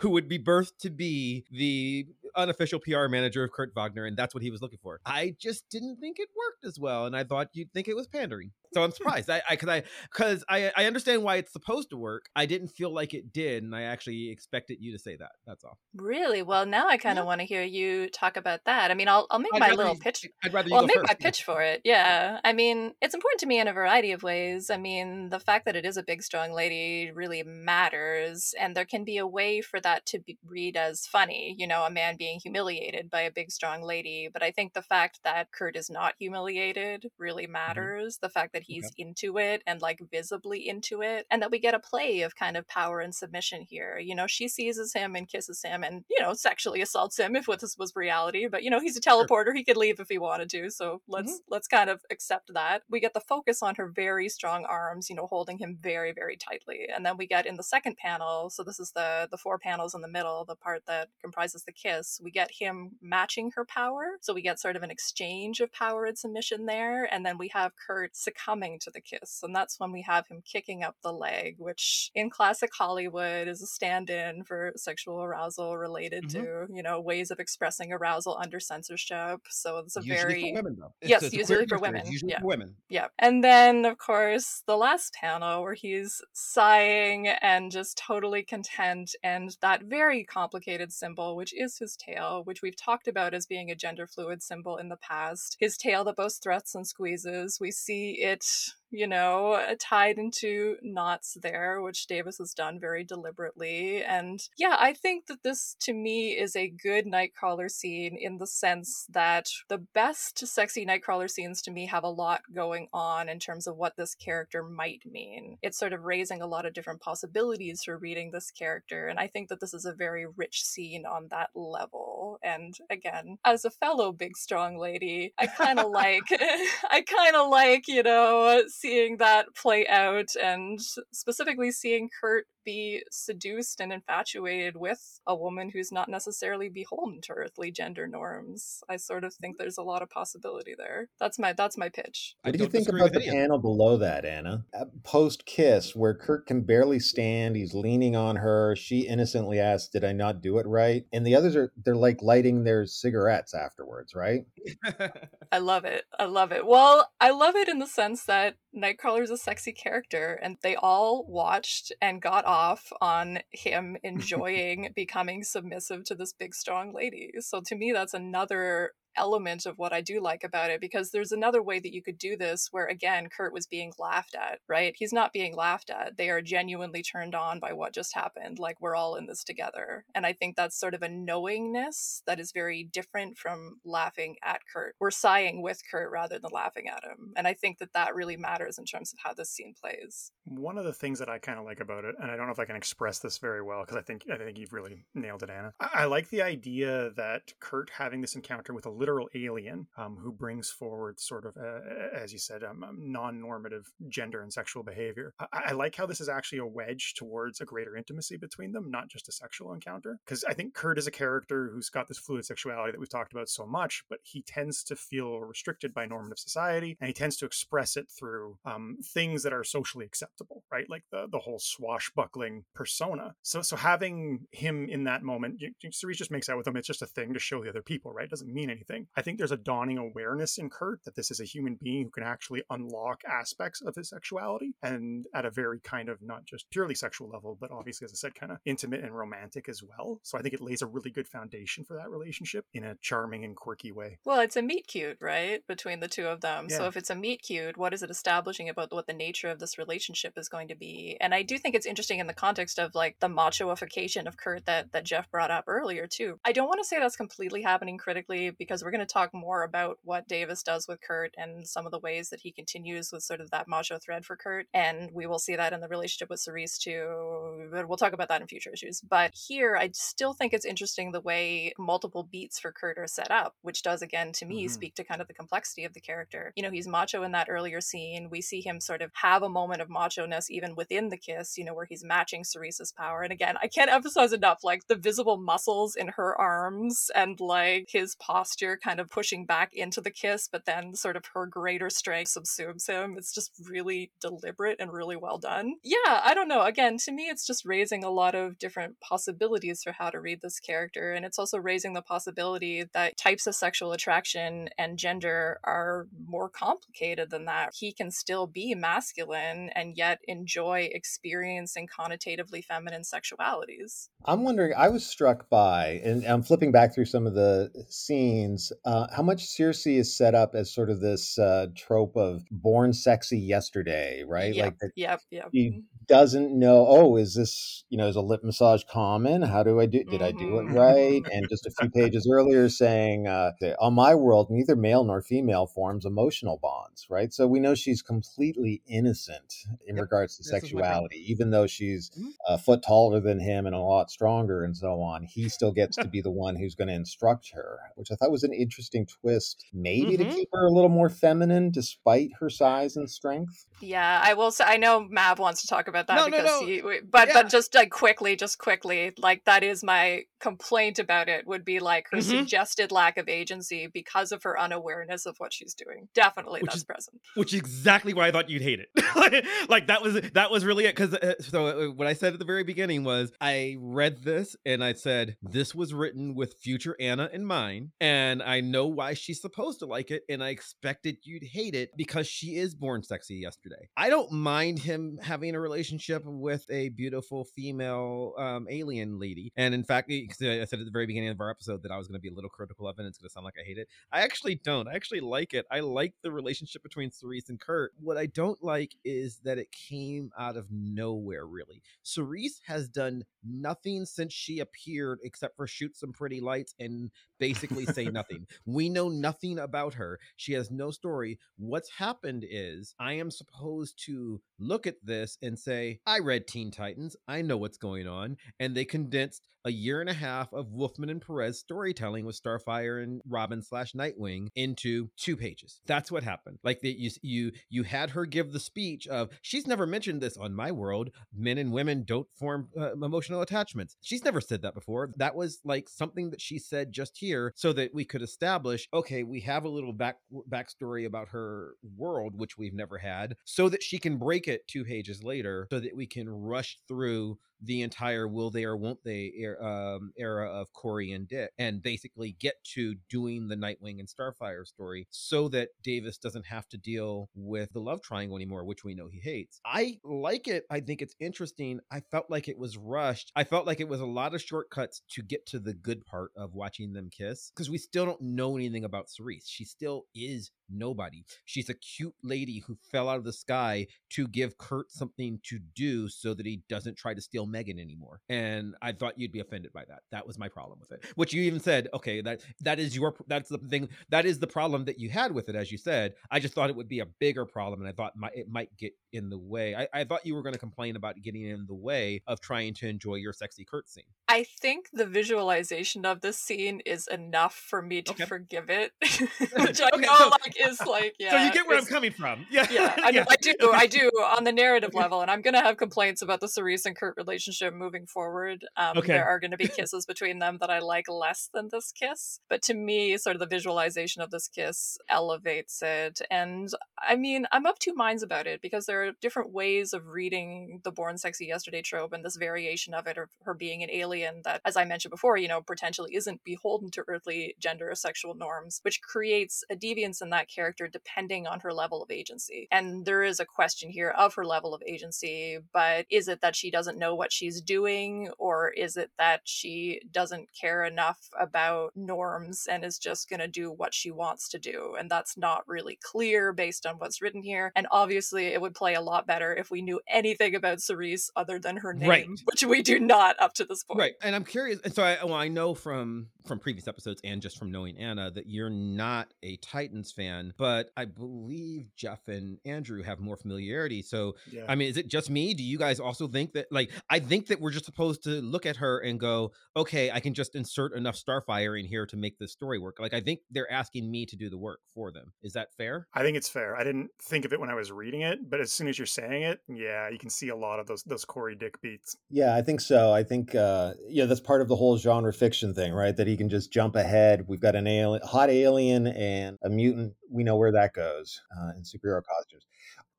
who would be birthed to be the unofficial PR manager of Kurt Wagner, and that's what he was looking for. I just didn't think it worked as well, and I thought you'd think it was pandering. So I'm surprised. I because I because I, I understand why it's supposed to work. I didn't feel like it did, and I actually expected you to say that. That's all. Really? Well, now I kind of Yeah. want to hear you talk about that. I mean, I'll I'll make I'd my little you- pitch. I'd rather you Well, I'll make first. my pitch for it. Yeah. I mean, it's important to me in a variety of ways. I mean, the fact that it is a big, strong lady really matters. And there can be a way for that to be read as funny, you know, a man being humiliated by a big, strong lady. But I think the fact that Kurt is not humiliated really mm-hmm. matters. The fact that he's into it and like visibly into it. And that we get a play of kind of power and submission here. You know, she seizes him and kisses him and, you know, sexually assaults him if this was reality. But, you know, he's a teleporter. He could leave if he wanted to. So mm-hmm. let's let's kind of accept that. We get the focus on her very strong arms, you know, holding him very, very tightly. And then we get in the second panel, so this is the the four panels in the middle, the part that comprises the kiss, we get him matching her power. So we get sort of an exchange of power and submission there. And then we have Kurt succumbing to the kiss. And that's when we have him kicking up the leg, which in classic Hollywood is a stand-in for sexual arousal related Mhm. to, you know, ways of expressing arousal under censorship. So it's a Usually very for women, though. It's- yes, it's usually for women. Usually yeah. for women. Yeah. And then, of course, the last panel where he's sighing and just totally content, and that very complicated symbol, which is his tail, which we've talked about as being a gender fluid symbol in the past. His tail that both thrusts and squeezes. We see it it's you know, uh, tied into knots there, which Davis has done very deliberately. And yeah, I think that this to me is a good Nightcrawler scene in the sense that the best sexy Nightcrawler scenes to me have a lot going on in terms of what this character might mean. It's sort of raising a lot of different possibilities for reading this character, and I think that this is a very rich scene on that level. And again, as a fellow big strong lady, I kind of (laughs) like, (laughs) I kind of like, you know, seeing that play out and specifically seeing Kurt be seduced and infatuated with a woman who's not necessarily beholden to earthly gender norms. I sort of think there's a lot of possibility there. That's my that's my pitch. What do you think about the panel below that, Anna? Post kiss, where Kirk can barely stand, he's leaning on her. She innocently asks, "Did I not do it right?" And the others are they're like lighting their cigarettes afterwards, right? (laughs) I love it. I love it. Well, I love it in the sense that Nightcrawler's a sexy character, and they all watched and got off on him (laughs) enjoying becoming submissive to this big, strong lady. So to me, that's another element of what I do like about it because there's another way that you could do this where again Kurt was being laughed at, right? He's not being laughed at. They are genuinely turned on by what just happened. Like we're all in this together. And I think that's sort of a knowingness that is very different from laughing at Kurt. We're sighing with Kurt rather than laughing at him. And I think that that really matters in terms of how this scene plays. One of the things that I kind of like about it, and I don't know if I can express this very well because I think I think you've really nailed it, Anna. I, I like the idea that Kurt having this encounter with a literal alien um, who brings forward sort of, uh, as you said, um, um, non-normative gender and sexual behavior. I, I like how this is actually a wedge towards a greater intimacy between them, not just a sexual encounter. Because I think Kurt is a character who's got this fluid sexuality that we've talked about so much, but he tends to feel restricted by normative society, and he tends to express it through um, things that are socially acceptable, right? Like the the whole swashbuckling persona. So so having him in that moment, Cerise just makes out with him. It's just a thing to show the other people, right? It doesn't mean anything. I think there's a dawning awareness in Kurt that this is a human being who can actually unlock aspects of his sexuality and at a very kind of not just purely sexual level, but obviously, as I said, kind of intimate and romantic as well. So I think it lays a really good foundation for that relationship in a charming and quirky way. Well, it's a meet cute, right? Between the two of them. So if it's a meet cute, what is it establishing about what the nature of this relationship is going to be? And I do think it's interesting in the context of like the machoification of Kurt that that Jeff brought up earlier too. I don't want to say that's completely happening critically because we're going to talk more about what Davis does with Kurt and some of the ways that he continues with sort of that macho thread for Kurt, and we will see that in the relationship with Cerise too. But we'll talk about that in future issues. But here, I still think it's interesting the way multiple beats for Kurt are set up, which does again to me Mhm. speak to kind of the complexity of the character. You know, he's macho in that earlier scene. We see him sort of have a moment of macho ness even within the kiss, you know, where he's matching Cerise's power. And again, I can't (laughs) emphasize enough like the visible muscles in her arms and like his posture kind of pushing back into the kiss, but then sort of her greater strength subsumes him. It's just really deliberate and really well done. Yeah, I don't know. Again, to me, it's just raising a lot of different possibilities for how to read this character. And it's also raising the possibility that types of sexual attraction and gender are more complicated than that. He can still be masculine and yet enjoy experiencing connotatively feminine sexualities. I'm wondering, I was struck by, and I'm flipping back through some of the scenes, uh, how much Cerise is set up as sort of this uh, trope of born sexy yesterday, right? Yep, Like yep, yep. she doesn't know, oh, is this, you know, is a lip massage common? How do I do, did I do it Mhm. right? And just a few pages earlier saying, uh, that on my world, neither male nor female forms emotional bonds, right? So we know she's completely innocent in Yep, regards to this is my problem. sexuality, even though she's Mhm. a foot taller than him and a lot stronger and so on. He still gets to be the one who's going to instruct her, which I thought was an interesting twist. Maybe to Mhm. keep her a little more feminine despite her size and strength. Yeah, I will say I know Mav wants to talk about that No, no, because no. he but Yeah. but just like quickly, just quickly, like that is my complaint about it would be like her Mhm. suggested lack of agency because of her unawareness of what she's doing. Definitely Which that's is- present. which is exactly why I thought you'd hate it. (laughs) like that was that was really it. Because uh, so uh, what I said at the very beginning was I read this and I said this was written with future Anna in mind, and I know why she's supposed to like it, and I expected you'd hate it because she is born sexy yesterday. I don't mind him having a relationship with a beautiful female um, alien lady, and in fact, I said at the very beginning of our episode that I was going to be a little critical of it, and it's going to sound like I hate it. I actually don't. I actually like it. I like the relationship between Cerise and Kurt. What I don't like is that it came out of nowhere, really. Cerise has done nothing since she appeared except for shoot some pretty lights and basically say nothing. (laughs) We know nothing about her. She has no story. What's happened is I am supposed to look at this and say, I read Teen Titans. I know what's going on. And they condensed a year and a half of Wolfman and Perez storytelling with Starfire and Robin slash Nightwing into two pages. That's what happened. Like that you you you had her give the speech of she's never mentioned this on my world. Men and women don't form uh, emotional attachments. She's never said that before. That was like something that she said just here so that we could establish okay, we have a little back backstory about her world which we've never had so that she can break it two pages later so that we can rush through the entire will they or won't they er- um, era of Kory and Dick and basically get to doing the Nightwing and Starfire story so that Davis doesn't have to deal with the love triangle anymore, which we know he hates. I like it. I think it's interesting. I felt like it was rushed. I felt like it was a lot of shortcuts to get to the good part of watching them kiss because we still don't know anything about Cerise. She still is nobody. She's a cute lady who fell out of the sky to give Kurt something to do so that he doesn't try to steal Meggan anymore. And I thought you'd be offended by that. That was my problem with it. Which you even said, okay, that that is your that's the thing that is the problem that you had with it, as you said. I just thought it would be a bigger problem, and I thought my, it might get in the way. I, I thought you were going to complain about getting in the way of trying to enjoy your sexy Kurt scene. I think the visualization of this scene is enough for me to Okay. forgive it, (laughs) (laughs) which I Okay, know so- like is like yeah. so you get where I'm coming from. Yeah, yeah, I, (laughs) yeah. I do, I do on the narrative level, and I'm gonna have complaints about the Cerise and Kurt relationship moving forward. Um, Okay. There are gonna be kisses between them that I like less than this kiss, but to me, sort of the visualization of this kiss elevates it. And I mean, I'm of two minds about it because there are different ways of reading the "Born Sexy Yesterday" trope and this variation of it, of her being an alien that, as I mentioned before, you know, potentially isn't beholden to earthly gender or sexual norms, which creates a deviance in that character depending on her level of agency. And there is a question here of her level of agency, but is it that she doesn't know what she's doing, or is it that she doesn't care enough about norms and is just going to do what she wants to do? And that's not really clear based on what's written here. And obviously, it would play a lot better if we knew anything about Cerise other than her name, Right. (laughs) which we do not up to this point. Right, and I'm curious. And so, I, well, I know from from previous episodes and just from knowing Anna that you're not a Titans fan, but I believe Jeff and Andrew have more familiarity. So, Yeah. I mean, is it just me? Do you guys also think that, like, I think that we're just supposed to look at her and go, okay, I can just insert enough Starfire in here to make this story work. Like, I think they're asking me to do the work for them. Is that fair? I think it's fair. I didn't think of it when I was reading it, but as soon as you're saying it, yeah, you can see a lot of those those Kory Dick beats. Yeah, I think so. I think uh, yeah, that's part of the whole genre fiction thing, right? That he can just jump ahead. We've got an alien, hot alien, and a mutant. We know where that goes uh, in superhero costumes.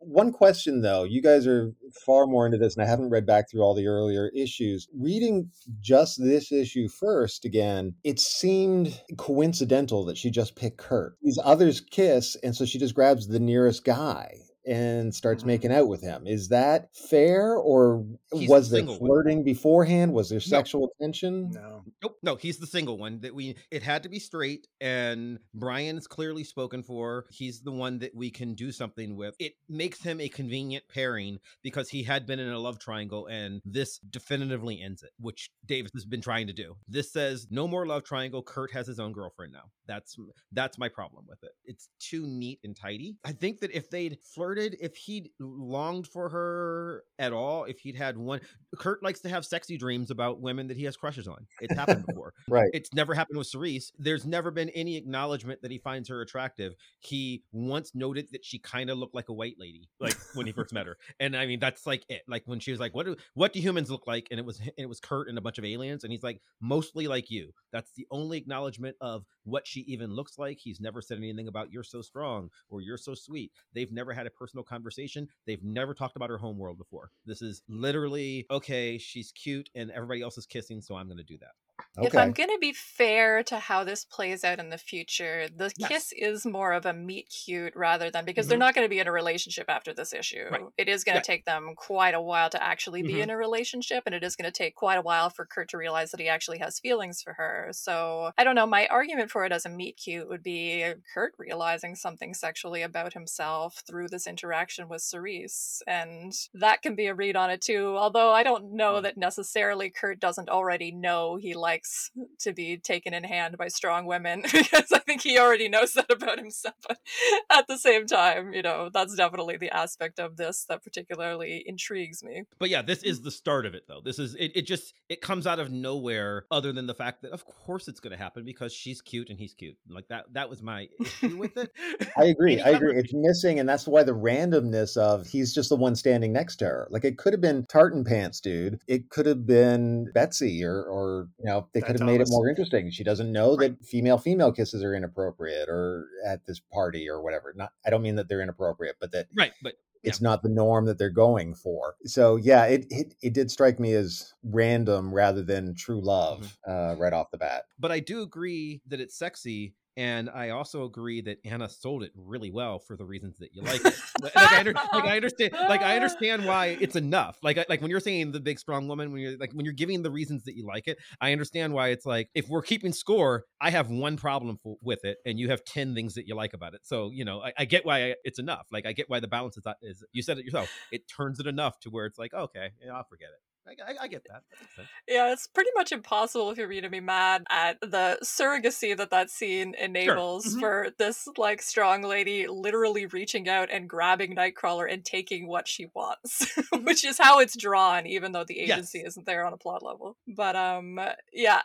One question though, you guys are far more into this, and I haven't read back through all the earlier issues. Reading just this issue first again, it seemed coincidental that she just picked Kurt. These others kiss, and so she just grabs the nearest guy and starts Mm-hmm. Mhm. making out with him. Is that fair, or He's was the there single one. flirting beforehand? Was there sexual tension? No. Nope, no, he's the single one that we. It had to be straight, and Brian's clearly spoken for. He's the one that we can do something with. It makes him a convenient pairing because he had been in a love triangle, and this definitively ends it, which Davis has been trying to do. This says no more love triangle. Kurt has his own girlfriend now. That's that's my problem with it. It's too neat and tidy. I think that if they'd flirted, if he'd longed for her at all, if he'd had one, Kurt likes to have sexy dreams about women that he has crushes on. It's happened (laughs) before. Right. It's never happened with Cerise. There's never been any acknowledgement that he finds her attractive. He once noted that she kind of looked like a white lady, like when he first met her. And I mean, that's like it. Like when she was like, "What do what do humans look like?" And it was and it was Kurt and a bunch of aliens, and he's like, "Mostly like you." That's the only acknowledgement of what she even looks like. He's never said anything about "you're so strong" or "you're so sweet." They've never had a personal conversation. They've never talked about her home world before. This is literally okay. She's cute, and everybody else is kissing, so I'm going to do that. Okay. If I'm going to be fair to how this plays out in the future, the Yes. kiss is more of a meet cute rather than because they're Mhm. not going to be in a relationship after this issue. Right. It is going to Yeah. take them quite a while to actually be Mhm. in a relationship, and it is going to take quite a while for Kurt to realize that he actually has feelings for her. So I don't know. My argument for it as a meet cute would be Kurt realizing something sexually about himself through this interaction with Cerise, and that can be a read on it too. Although I don't know Mm. that necessarily Kurt doesn't already know he likes to be taken in hand by strong women (laughs) because I think he already knows that about himself. But at the same time, you know, that's definitely the aspect of this that particularly intrigues me. But yeah, this is mm. the start of it though. This is it, it just it comes out of nowhere other than the fact that of course it's gonna happen because she's cute and he's cute. Like that that was my issue with it. (laughs) I agree. I agree. It's missing, and that's why the randomness of he's just the one standing next to her. Like it could have been Tartan Pants, dude. It could have been Betsy, or or you know they could have made it more interesting. She doesn't know that female female kisses are inappropriate, or at this party or whatever. Not, I don't mean that they're inappropriate, but that right, but it's not the norm that they're going for. So yeah, it it, it did strike me as random rather than true love uh, right off the bat. but I do agree that it's sexy. And I also agree that Anna sold it really well for the reasons that you like it. (laughs) like, I under, like I understand, like I understand why it's enough. Like like when you're saying the big strong woman, when you're like when you're giving the reasons that you like it, I understand why it's like if we're keeping score, I have one problem f- with it, and you have ten things that you like about it. So you know, I, I get why I, it's enough. Like I get why the balance is, is. You said it yourself. It turns it enough to where it's like, okay, yeah, I'll forget it. I, I, I get that. That. Yeah, it's pretty much impossible for me to be mad at the surrogacy that that scene enables Mhm. for this like strong lady literally reaching out and grabbing Nightcrawler and taking what she wants, (laughs) which is how it's drawn, even though the agency Yes. isn't there on a plot level. But um, yeah,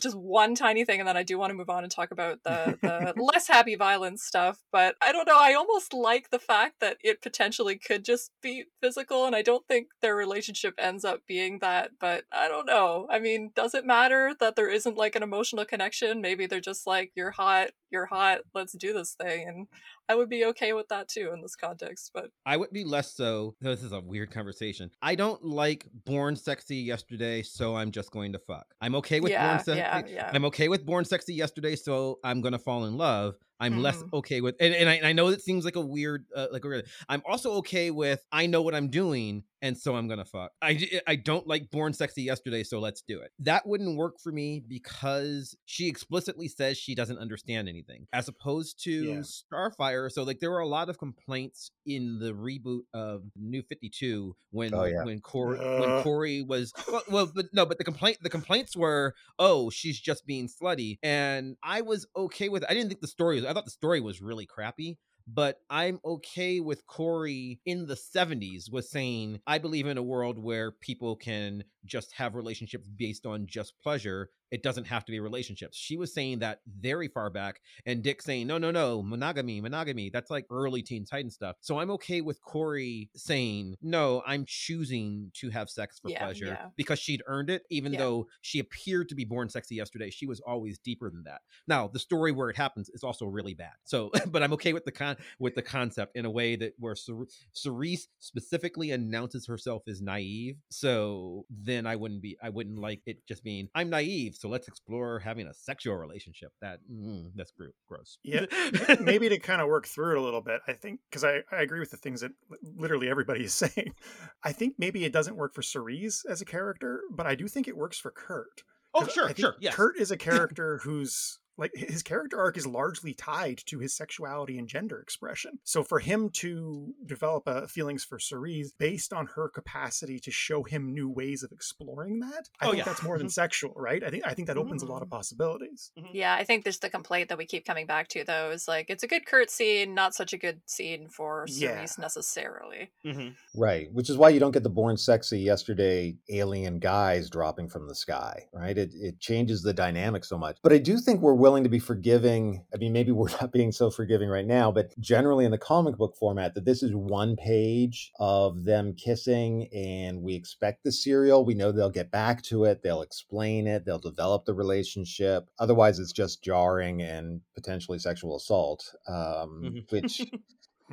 just one tiny thing, and then I do want to move on and talk about the the (laughs) less happy violence stuff. But I don't know, I almost like the fact that it potentially could just be physical, and I don't think their relationship ends up being that. But I don't know. I mean, does it matter that there isn't like an emotional connection? Maybe they're just like, "You're hot, you're hot, let's do this thing," and I would be okay with that too in this context. But I would be less so. This is a weird conversation. I don't like born sexy yesterday, so I'm just going to fuck. I'm okay with yeah, born sexy. yeah, yeah. I'm okay with born sexy yesterday, so I'm gonna fall in love. I'm less Mhm. okay with, and, and I, and I know it seems like a weird, uh, like a weird. I'm also okay with. I know what I'm doing, and so I'm gonna fuck. I j- I don't like born sexy yesterday, so let's do it. That wouldn't work for me because she explicitly says she doesn't understand anything, as opposed to Yeah. Starfire. So like there were a lot of complaints in the reboot of New Fifty Two when Oh, yeah. when Kory Uh. when Kory was well, well, but no, but the complaint the complaints were oh she's just being slutty, and I was okay with. it. I didn't think the story was. I thought the story was really crappy. But I'm okay with Kory in the 70s was saying, I believe in a world where people can just have relationships based on just pleasure. It doesn't have to be relationships. She was saying that very far back, and Dick saying, no, no, no, monogamy, monogamy. That's like early Teen Titan stuff. So I'm okay with Kory saying, no, I'm choosing to have sex for Yeah, pleasure yeah. because she'd earned it, even Yeah. though she appeared to be born sexy yesterday. She was always deeper than that. Now, the story where it happens is also really bad. So, (laughs) but I'm okay with the con with the concept in a way that where Cer- Cerise specifically announces herself as naive. So then I wouldn't be I wouldn't like it just being I'm naive. So let's explore having a sexual relationship. That mm, that's gro- gross. Yeah, (laughs) maybe to kind of work through it a little bit, I think, because I, I agree with the things that literally everybody is (laughs) saying. I think maybe it doesn't work for Cerise as a character, but I do think it works for Kurt. Oh sure, sure, yes. Kurt is a (laughs) character who's like his character arc is largely tied to his sexuality and gender expression. So for him to develop uh, feelings for Cerise based on her capacity to show him new ways of exploring that, I Oh, think yeah. that's more than Mhm. sexual, right? I think I think that opens a lot of Mhm. possibilities. Yeah, I think there's the complaint that we keep coming back to, though, is like it's a good Kurt scene, not such a good scene for Yeah. Cerise necessarily. hmm Right, which is why you don't get the born sexy yesterday alien guys dropping from the sky, right? It it changes the dynamic so much. But I do think we're willing to be forgiving. I mean, maybe (laughs) we're not being so forgiving right now, but generally in the comic book format, that this is one page of them kissing, and we expect the serial. We know they'll get back to it, they'll explain it, they'll develop the relationship. Otherwise, it's just jarring and potentially sexual assault, um, Mhm. which (laughs)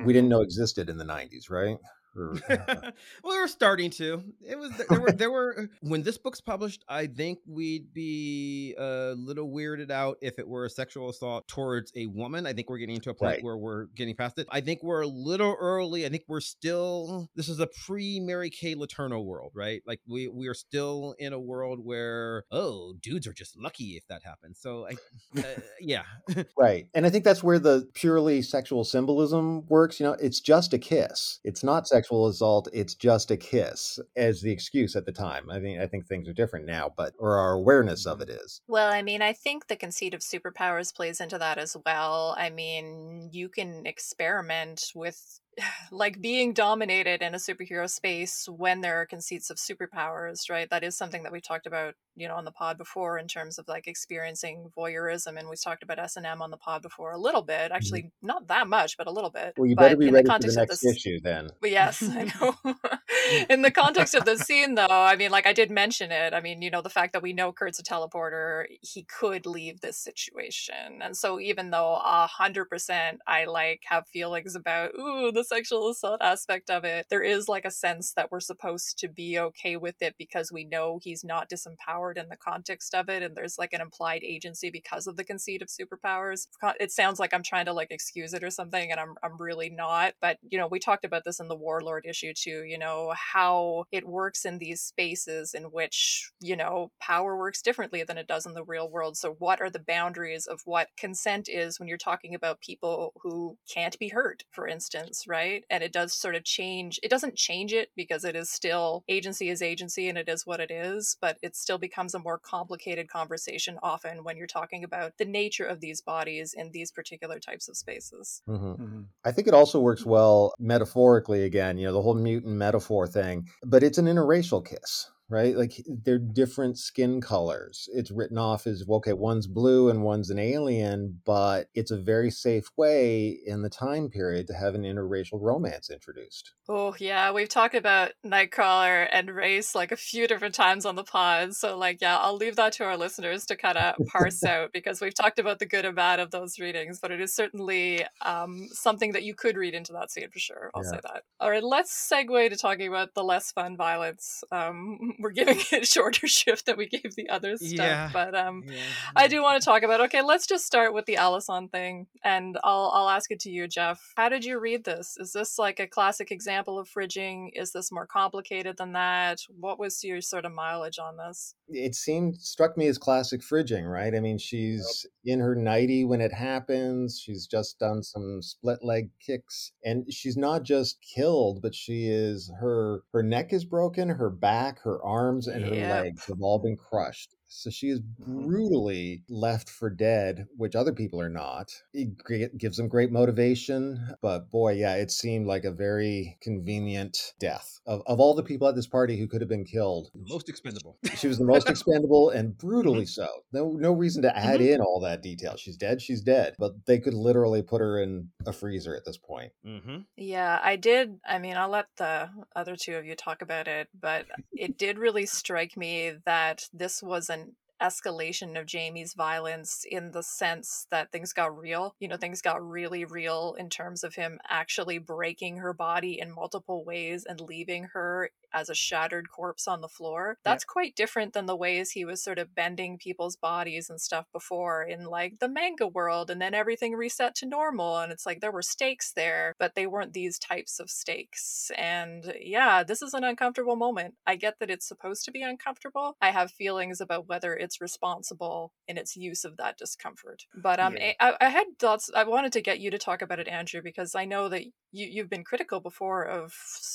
we didn't know existed in the 90s, right? Or, uh, (laughs) well, we were starting to. It was there were there were when this book's published. I think we'd be a little weirded out if it were a sexual assault towards a woman. I think we're getting to a point Right. where we're getting past it. I think we're a little early. I think we're still. This is a pre Mary Kay Letourneau world, right? Like we we are still in a world where oh, dudes are just lucky if that happens. So I, uh, yeah, (laughs) Right. And I think that's where the purely sexual symbolism works. You know, it's just a kiss. It's not sexual assault, it's just a kiss as the excuse at the time. I mean, I think things are different now, but or our awareness of mm-hmm. it is. Well, I mean, I think the conceit of superpowers plays into that as well. I mean, you can experiment with (sighs) like being dominated in a superhero space when there are conceits of superpowers, right? That is something that we talked about, you know, on the pod before in terms of like experiencing voyeurism, and we talked about S and M on the pod before a little bit, mm-hmm. actually not that much, but a little bit. Well, you but better be ready the for the next this, issue then. but yes, (laughs) I know. (laughs) In the context of the scene, though, I mean, like I did mention it. I mean, you know, the fact that we know Kurt's a teleporter, he could leave this situation, and so even though a hundred percent I like have feelings about ooh the sexual assault aspect of it, there is like a sense that we're supposed to be okay with it because we know he's not disempowered in the context of it, and there's like an implied agency because of the conceit of superpowers. It sounds like I'm trying to like excuse it or something, and I'm I'm really not. But you know, we talked about this in the Warlord issue too. You know how it works in these spaces in which you know power works differently than it does in the real world. So what are the boundaries of what consent is when you're talking about people who can't be hurt, for instance, right? And it does sort of change. It doesn't change it because it is still agency is agency and it is what it is, but it still becomes a more complicated conversation often when you're talking about the nature of these bodies in these particular types of spaces. Mhm. I think it also works well metaphorically again, you know, the whole mutant metaphor thing, but it's an interracial kiss, right? Like they're different skin colors. It's written off as, okay, one's blue and one's an alien, but it's a very safe way in the time period to have an interracial romance introduced. Oh yeah, we've talked about Nightcrawler and race like a few different times on the pod. So like yeah, I'll leave that to our listeners to kind of parse (laughs) out because we've talked about the good and bad of those readings, but it is certainly um, something that you could read into that scene for sure. I'll say that. All right, let's segue to talking about the less fun violence. Um, we're giving (laughs) it a shorter shift than we gave the other stuff, Yeah. but um, I do want to talk about. Okay, let's just start with the Allison thing, and I'll I'll ask it to you, Jeff. How did you read this? Is this like a classic example of fridging? Is this more complicated than that? What was your sort of mileage on this? It seemed struck me as classic fridging, right? I mean, she's in her nighty when it happens. She's just done some split leg kicks, and she's not just killed, but she is her her neck is broken, her back, her arms, and her legs have all been crushed. So she is Mhm. brutally left for dead, which other people are not. It gives them great motivation. But boy, yeah, it seemed like a very convenient death. Of, of all the people at this party who could have been killed, Most expendable. she was the most expendable and brutally so. No, no reason to add Mhm. in all that detail. She's dead. She's dead. But they could literally put her in a freezer at this point. Mm-hmm. Yeah, I did. I mean, I'll let the other two of you talk about it, but it did really strike me that this was an escalation of Jamie's violence in the sense that things got real. You know, things got really real in terms of him actually breaking her body in multiple ways and leaving her as a shattered corpse on the floor. That's quite different than the ways he was sort of bending people's bodies and stuff before in like the manga world and then everything reset to normal and it's like there were stakes there, but they weren't these types of stakes. And yeah, this is an uncomfortable moment. I get that it's supposed to be uncomfortable. I have feelings about whether it's responsible in its use of that discomfort. But um Yeah. I, I had thoughts I wanted to get you to talk about it, Andrew, because I know that you, you've been critical before of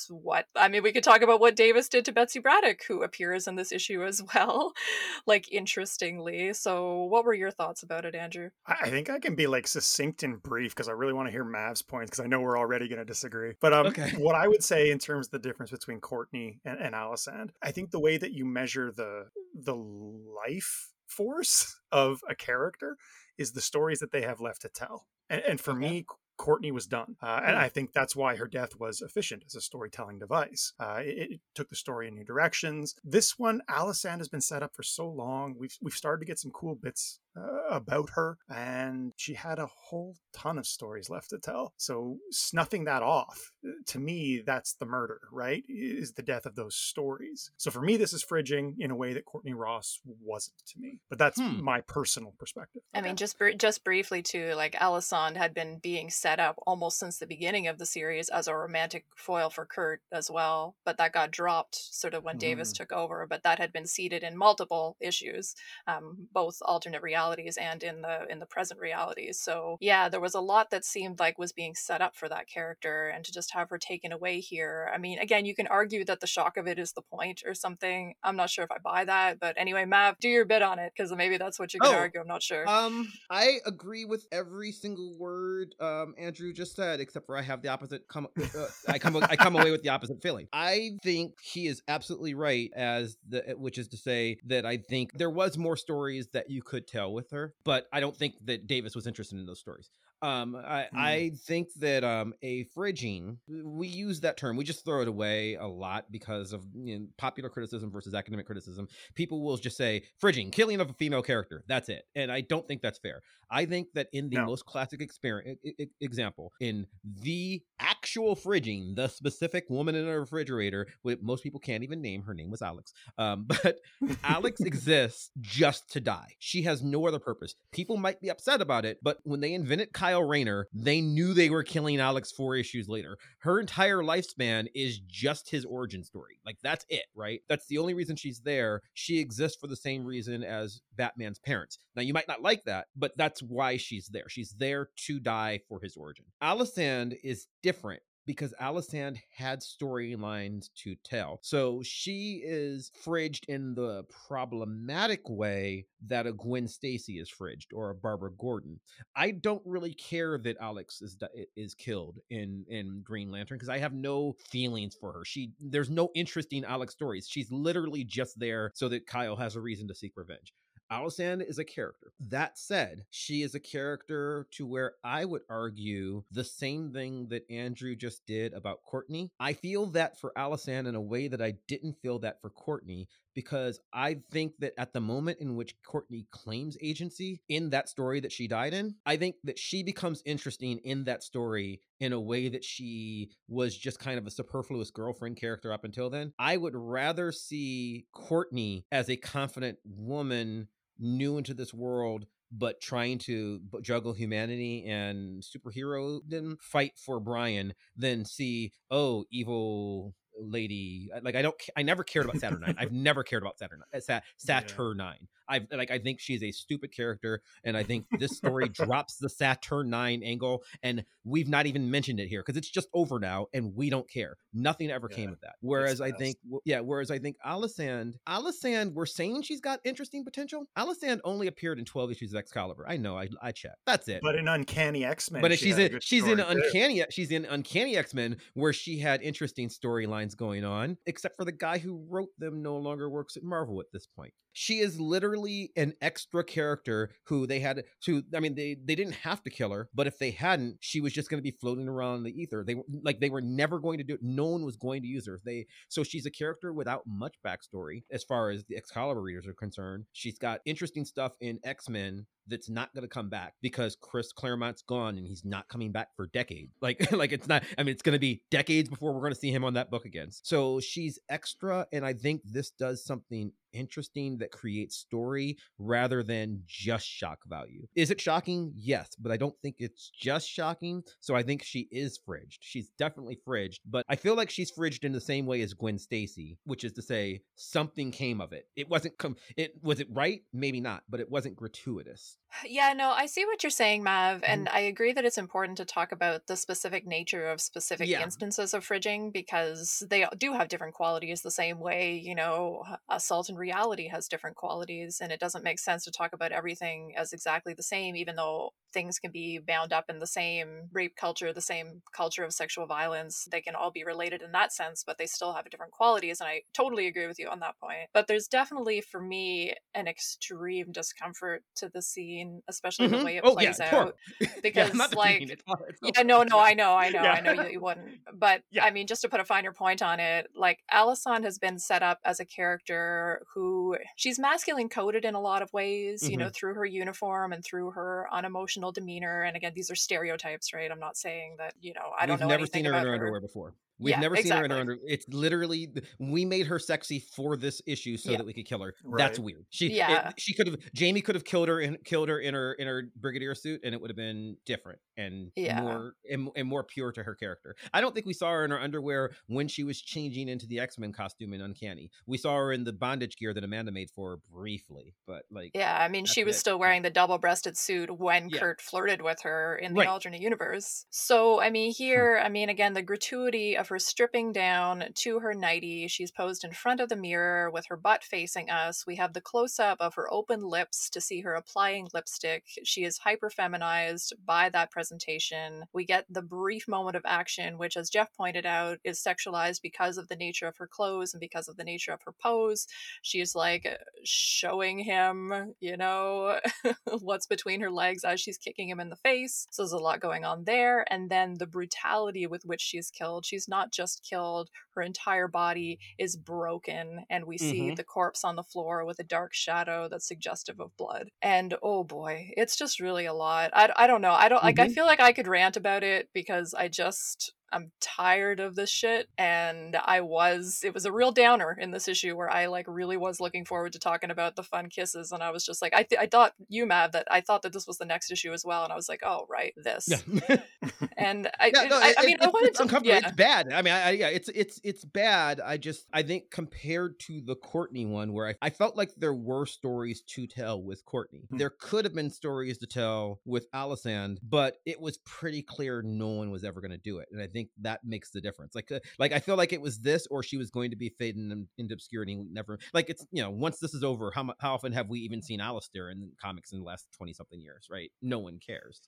what I mean we could talk about what Davis did to Betsy Braddock, who appears in this issue as well, (laughs) like interestingly. So what were your thoughts about it, Andrew? I I think I can be like succinct and brief because I really want to hear Mav's points because I know we're already going to disagree. But um, Okay. what I would say in terms of the difference between Courtney and, and Alysande, I think the way that you measure the the life force of a character is the stories that they have left to tell. And, and for me, Courtney was done, uh, and Hmm. I think that's why her death was efficient as a storytelling device. Uh, it, it took the story in new directions. This one, Alysande has been set up for so long. We've we've started to get some cool bits uh, about her, and she had a whole ton of stories left to tell. So snuffing that off, uh, to me, that's the murder, right? Is the death of those stories. So for me, this is fridging in a way that Courtney Ross wasn't to me. But that's Hmm. my personal perspective. I mean, just br- just briefly too, like Alysande had been being set up almost since the beginning of the series as a romantic foil for Kurt as well, but that got dropped sort of when Davis Mm. took over. But that had been seeded in multiple issues, um, both alternate realities and in the in the present realities. So yeah, there was a lot that seemed like was being set up for that character, and to just have her taken away here. I mean, again, you can argue that the shock of it is the point or something. I'm not sure if I buy that, but anyway, Mav, do your bit on it because maybe that's what you can Oh, argue. I'm not sure. Um, I agree with every single word um Andrew just said, except for I have the opposite. Come, uh, I come, I come away with the opposite feeling. I think he is absolutely right, as the which is to say that I think there was more stories that you could tell with her, but I don't think that Davis was interested in those stories. Um, I, Hmm. I think that um, a fridging, we use that term, we just throw it away a lot because of you know, popular criticism versus academic criticism. People will just say fridging, killing of a female character. That's it, and I don't think that's fair. I think that in the No. most classic experience example, in the actual fridging, the specific woman in a refrigerator, which most people can't even name. Her name was Alex, um, (laughs) but Alex (laughs) exists just to die. She has no other purpose. People might be upset about it, but when they invented Kyle Rayner, they knew they were killing Alex four issues later. Her entire lifespan is just his origin story. Like that's it, right? That's the only reason she's there. She exists for the same reason as Batman's parents. Now you might not like that, but that's why she's there. She's there to die for his origin. Alysande is different because Alysande had storylines to tell. So she is fridged in the problematic way that a Gwen Stacy is fridged or a Barbara Gordon. I don't really care that Alex is is killed in in Green Lantern because I have no feelings for her. She there's no interesting Alex stories. She's literally just there so that Kyle has a reason to seek revenge. Alysande is a character. That said, she is a character to where I would argue the same thing that Andrew just did about Courtney. I feel that for Alysande in a way that I didn't feel that for Courtney because I think that at the moment in which Courtney claims agency in that story that she died in, I think that she becomes interesting in that story in a way that she was just kind of a superfluous girlfriend character up until then. I would rather see Courtney as a confident woman new into this world but trying to juggle humanity and superhero then fight for Brian then see oh evil lady like I don't I never cared about Saturnyne. I've (laughs) never cared about Saturnyne. uh. Saturnyne. I like I think she's a stupid character, and I think this story (laughs) drops the Saturnyne angle, and we've not even mentioned it here because it's just over now, and we don't care. Nothing ever Yeah, came of that. Whereas I think, yeah, whereas I think Alysande, Alysande, we're saying she's got interesting potential. Alysande only appeared in twelve issues of Excalibur. I know, I I checked. That's it. But in Uncanny X Men, But she's in she's in uncanny she's in uncanny X Men where she had interesting storylines going on. Except for the guy who wrote them no longer works at Marvel at this point. She is literally an extra character who they had to. I mean, they they didn't have to kill her, but if they hadn't, she was just going to be floating around in the ether. They like they were never going to do it. No one was going to use her. They so she's a character without much backstory as far as the Excalibur readers are concerned. She's got interesting stuff in X Men that's not going to come back because Chris Claremont's gone and he's not coming back for decades. (laughs) Like like it's not I mean it's going to be decades before we're going to see him on that book again. So she's extra and I think this does something interesting that creates story rather than just shock value. Is it shocking? Yes, but I don't think it's just shocking. So I think she is fridged. She's definitely fridged, but I feel like she's fridged in the same way as Gwen Stacy, which is to say something came of it. It wasn't com- it was it right? Maybe not, but it wasn't gratuitous. Yeah, no, I see what you're saying, Mav, and Mm-hmm. I agree that it's important to talk about the specific nature of specific Yeah. instances of fridging because they do have different qualities the same way, you know, assault in reality has different qualities, and it doesn't make sense to talk about everything as exactly the same, even though things can be bound up in the same rape culture, the same culture of sexual violence. They can all be related in that sense, but they still have different qualities, and I totally agree with you on that point. But there's definitely, for me, an extreme discomfort to the scene, especially the Mhm. way it Oh, plays horrible. out. (laughs) Because, I'm like, it. Yeah, no, no, I know, I know, Yeah. I know you, you wouldn't. But Yeah. I mean, just to put a finer point on it, like Alysande has been set up as a character who she's masculine coded in a lot of ways, you Mm-hmm. know, through her uniform and through her unemotional demeanor. And again, these are stereotypes, right? I'm not saying that, you know, I don't We've know never seen her in her her. underwear before. We've Yeah, never seen her in her exactly. under. It's literally we made her sexy for this issue so Yeah. that we could kill her. That's weird. She Yeah. it- she could have Jamie could have killed her and killed her in her in her brigadier suit and it would have been different and Yeah. more and, and more pure to her character. I don't think we saw her in her underwear when she was changing into the X Men costume in Uncanny. We saw her in the bondage gear that Amanda made for her briefly, but like Yeah, I mean, she was it. still wearing the double breasted suit when Yeah. Kurt flirted with her in the Right. alternate universe. So, I mean, hmm. here, I mean, again, the gratuity of her stripping down to her nightie. She's posed in front of the mirror with her butt facing us. We have the close up of her open lips to see her applying lipstick. She is hyper feminized by that presentation. We get the brief moment of action, which, as Jeff pointed out, is sexualized because of the nature of her clothes and because of the nature of her pose. She's like showing him, you know, (laughs) what's between her legs as she's kicking him in the face. So there's a lot going on there. And then the brutality with which she's killed. She's not just killed, her entire body is broken. And we see Mhm. the corpse on the floor with a dark shadow that's suggestive of blood. And oh boy, it's just really a lot. I, I don't know. I don't like, I Mhm. feel like I could rant about it because I just. I'm tired of this shit and I was it was a real downer in this issue where I like really was looking forward to talking about the fun kisses and I was just like I th- I thought you Mav that I thought that this was the next issue as well and I was like oh right this yeah. (laughs) and I Yeah, no, I, it- I mean it- I it's, wanted it's to uncomfortable. yeah It's bad. I mean, I, I, yeah, it's it's it's bad. I just I think compared to the Courtney one, where I, I felt like there were stories to tell with Courtney. Hmm. There could have been stories to tell with Alysande, but it was pretty clear no one was ever going to do it, and I think that makes the difference. Like uh, like I feel like it was this, or she was going to be fading in- into obscurity. Never like it's you know once this is over, how how often have we even seen Alistair in comics in the last twenty something years? Right? No one cares.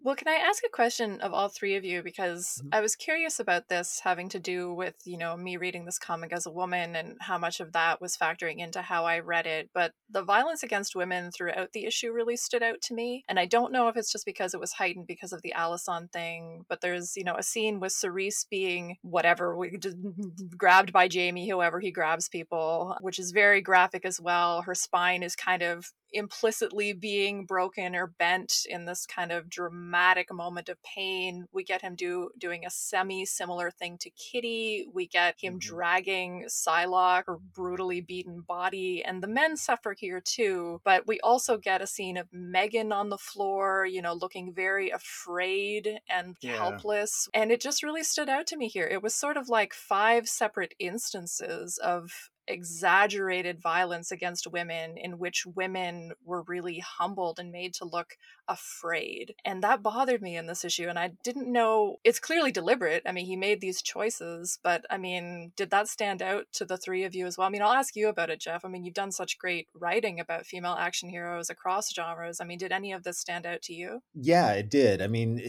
Well, can I ask a question of all three of you? Because Mhm. I was curious about this having to do with, you know, me reading this comic as a woman and how much of that was factoring into how I read it. But the violence against women throughout the issue really stood out to me. And I don't know if it's just because it was heightened because of the Alysande thing, but there's, you know, a scene with Cerise being whatever, (laughs) grabbed by Jamie, whoever he grabs people, which is very graphic as well. Her spine is kind of implicitly being broken or bent in this kind of dramatic moment of pain. We get him do doing a semi similar thing to Kitty. We get him Mhm. dragging Psylocke, or brutally beaten body, and the men suffer here too. But we also get a scene of Meggan on the floor, you know, looking very afraid and Yeah. helpless. And it just really stood out to me here. It was sort of like five separate instances of exaggerated violence against women in which women were really humbled and made to look afraid. And that bothered me in this issue. And I didn't know it's clearly deliberate. I mean, he made these choices, but I mean, did that stand out to the three of you as well? I mean, I'll ask you about it, Jeff. I mean, you've done such great writing about female action heroes across genres. I mean, did any of this stand out to you? Yeah, it did. I mean,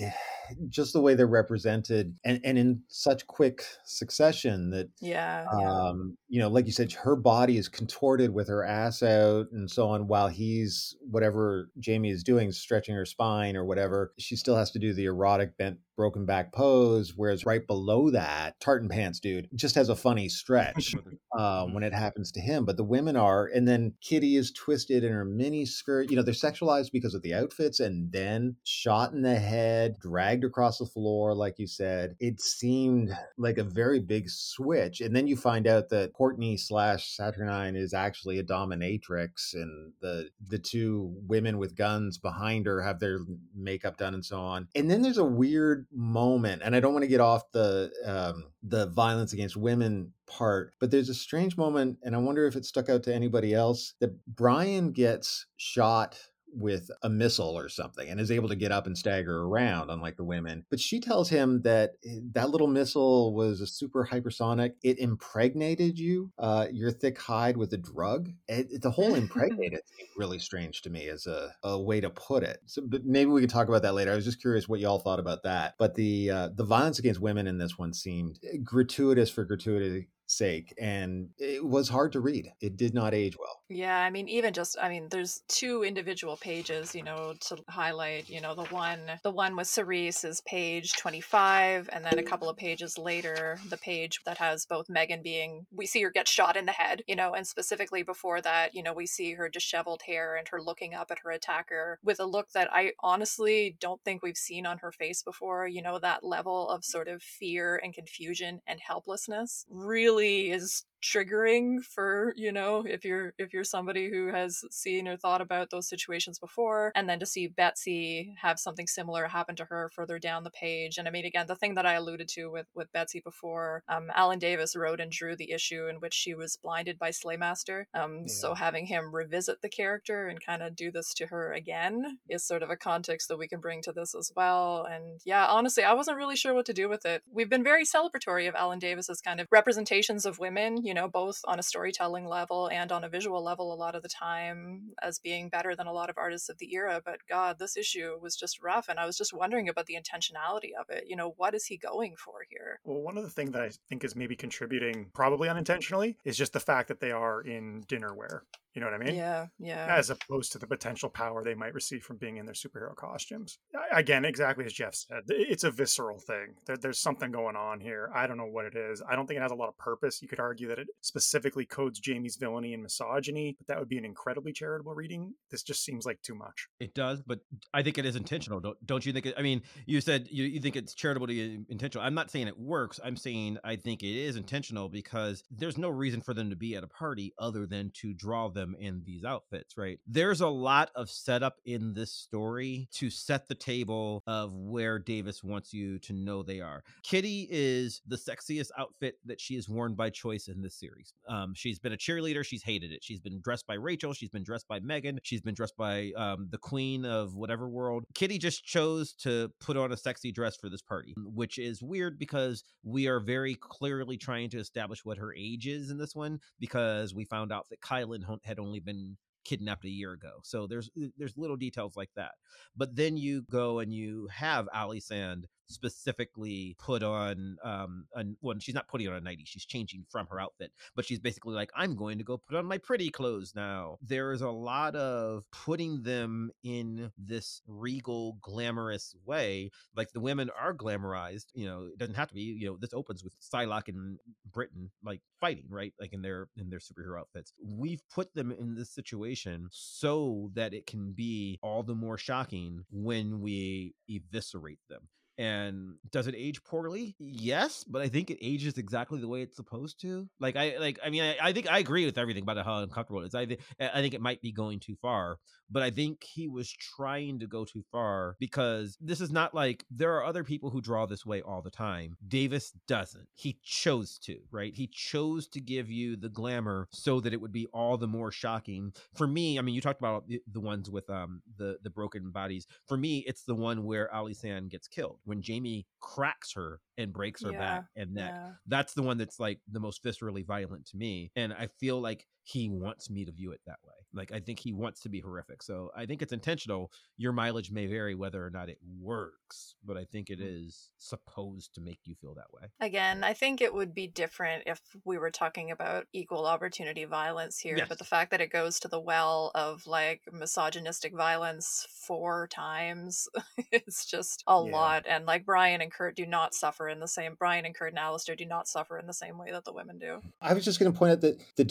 just the way they're represented and, and in such quick succession that yeah, yeah. um you know like you said her body is contorted with her ass out and so on while he's whatever jamie is doing her spine or whatever she still has to do the erotic bent broken back pose whereas right below that tartan pants dude just has a funny stretch (laughs) uh, when it happens to him but the women are and then kitty is twisted in her mini skirt you know they're sexualized because of the outfits and then shot in the head dragged across the floor like you said. It seemed like a very big switch and then you find out that courtney slash saturnyne is actually a dominatrix and the the two women with guns behind her have their makeup done and so on. And then there's a weird moment and i don't want to get off the um, the violence against women part but there's a strange moment and i wonder if it stuck out to anybody else that brian gets shot with a missile or something and is able to get up and stagger around unlike the women. But she tells him that eh, that little missile was a super hypersonic. It impregnated you uh, your thick hide with a drug. It, the whole (laughs) impregnated seemed really strange to me as a, a way to put it. So but maybe we could talk about that later. I was just curious what y'all thought about that. But the uh, the violence against women in this one seemed eh, gratuitous for gratuity sake and it was hard to read. It did not age well. Yeah i mean even just i mean there's two individual pages you know to highlight you know the one the one with cerise is page 25 and then a couple of pages later the page that has both meggan being we see her get shot in the head you know and specifically before that you know we see her disheveled hair and her looking up at her attacker with a look that i honestly don't think we've seen on her face before you know that level of sort of fear and confusion and helplessness. Really really is triggering for you know if you're if you're somebody who has seen or thought about those situations before and then to see betsy have something similar happen to her further down the page. And i mean again the thing that i alluded to with with betsy before um, alan davis wrote and drew the issue in which she was blinded by slaymaster um, yeah. so having him revisit the character and kind of do this to her again is sort of a context that we can bring to this as well. And yeah honestly i wasn't really sure what to do with it. We've been very celebratory of alan davis's kind of representations of women you know, both on a storytelling level and on a visual level a lot of the time as being better than a lot of artists of the era. But God, this issue was just rough. And I was just wondering about the intentionality of it. You know, what is he going for here? Well, one of the things that I think is maybe contributing, probably unintentionally, is just the fact that they are in dinnerware. You know what I mean? Yeah, yeah. As opposed to the potential power they might receive from being in their superhero costumes. Again, exactly as Jeff said, it's a visceral thing. There, there's something going on here. I don't know what it is. I don't think it has a lot of purpose. You could argue that it specifically codes Jamie's villainy and misogyny, but that would be an incredibly charitable reading. This just seems like too much. It does, but I think it is intentional. Don't, don't you think? It, I mean, you said you, you think it's charitable to be intentional. I'm not saying it works. I'm saying I think it is intentional because there's no reason for them to be at a party other than to draw them in these outfits, right? There's a lot of setup in this story to set the table of where Davis wants you to know they are. Kitty is the sexiest outfit that she has worn by choice in this series. Um, she's been a cheerleader. She's hated it. She's been dressed by Rachel. She's been dressed by Meggan. She's been dressed by um, the queen of whatever world. Kitty just chose to put on a sexy dress for this party, which is weird because we are very clearly trying to establish what her age is in this one because we found out that Kylun had only been kidnapped a year ago. So there's there's little details like that. But then you go and you have Alysande specifically put on um an, well she's not putting on a nightie she's changing from her outfit but she's basically like i'm going to go put on my pretty clothes now. There is a lot of putting them in this regal glamorous way like the women are glamorized you know it doesn't have to be you know this opens with Psylocke and Britain like fighting right like in their in their superhero outfits. We've put them in this situation so that it can be all the more shocking when we eviscerate them And does it age poorly? Yes, but I think it ages exactly the way it's supposed to. Like I like I mean I, I think I agree with everything about how uncomfortable it is. I think I think it might be going too far, but I think he was trying to go too far because this is not like there are other people who draw this way all the time. Davis doesn't. He chose to, right? He chose to give you the glamour so that it would be all the more shocking. For me, I mean, you talked about the, the ones with um the the broken bodies. For me, it's the one where Alysande gets killed when Jamie cracks her and breaks her Yeah, back and neck. yeah. That's the one that's like the most viscerally violent to me, and I feel like he wants me to view it that way. Like I think he wants to be horrific. So I think it's intentional. Your mileage may vary whether or not it works, but I think it mm-hmm. is supposed to make you feel that way. Again, I think it would be different if we were talking about equal opportunity violence here, Yes. but the fact that it goes to the well of like misogynistic violence four times, (laughs) it's just a Yeah. lot. And like Brian and Kurt do not suffer in the same Brian and Kurt and Alistair do not suffer in the same way that the women do. I was just going to point out that the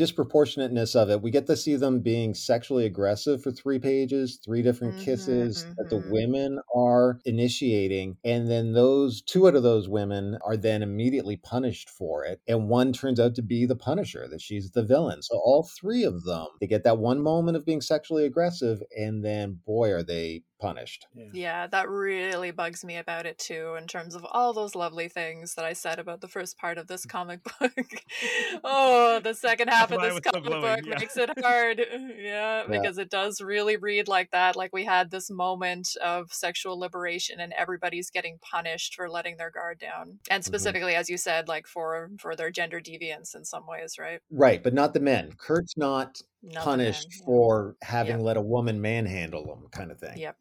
disproportionateness of it. We get to see them being sexually aggressive for three pages, three different Mhm, kisses that the mhm. women are initiating, and then those two out of those women are then immediately punished for it, and one turns out to be the Punisher, that she's the villain. So all three of them, they get that one moment of being sexually aggressive, and then boy, are they punished. Yeah. Yeah, that really bugs me about it too, in terms of all those lovely things that I said about the first part of this comic book. (laughs) (laughs) oh, the second half of this was so comic book yeah. makes it (laughs) hard. Yeah, Yeah. because it does really read like that. Like we had this moment of sexual liberation and everybody's getting punished for letting their guard down. And mm-hmm. specifically, as you said, like for for their gender deviance in some ways, right? Right, but not the men. Kurt's not Not punished men, yeah. for having Yep. let a woman manhandle him, kind of thing. Yep.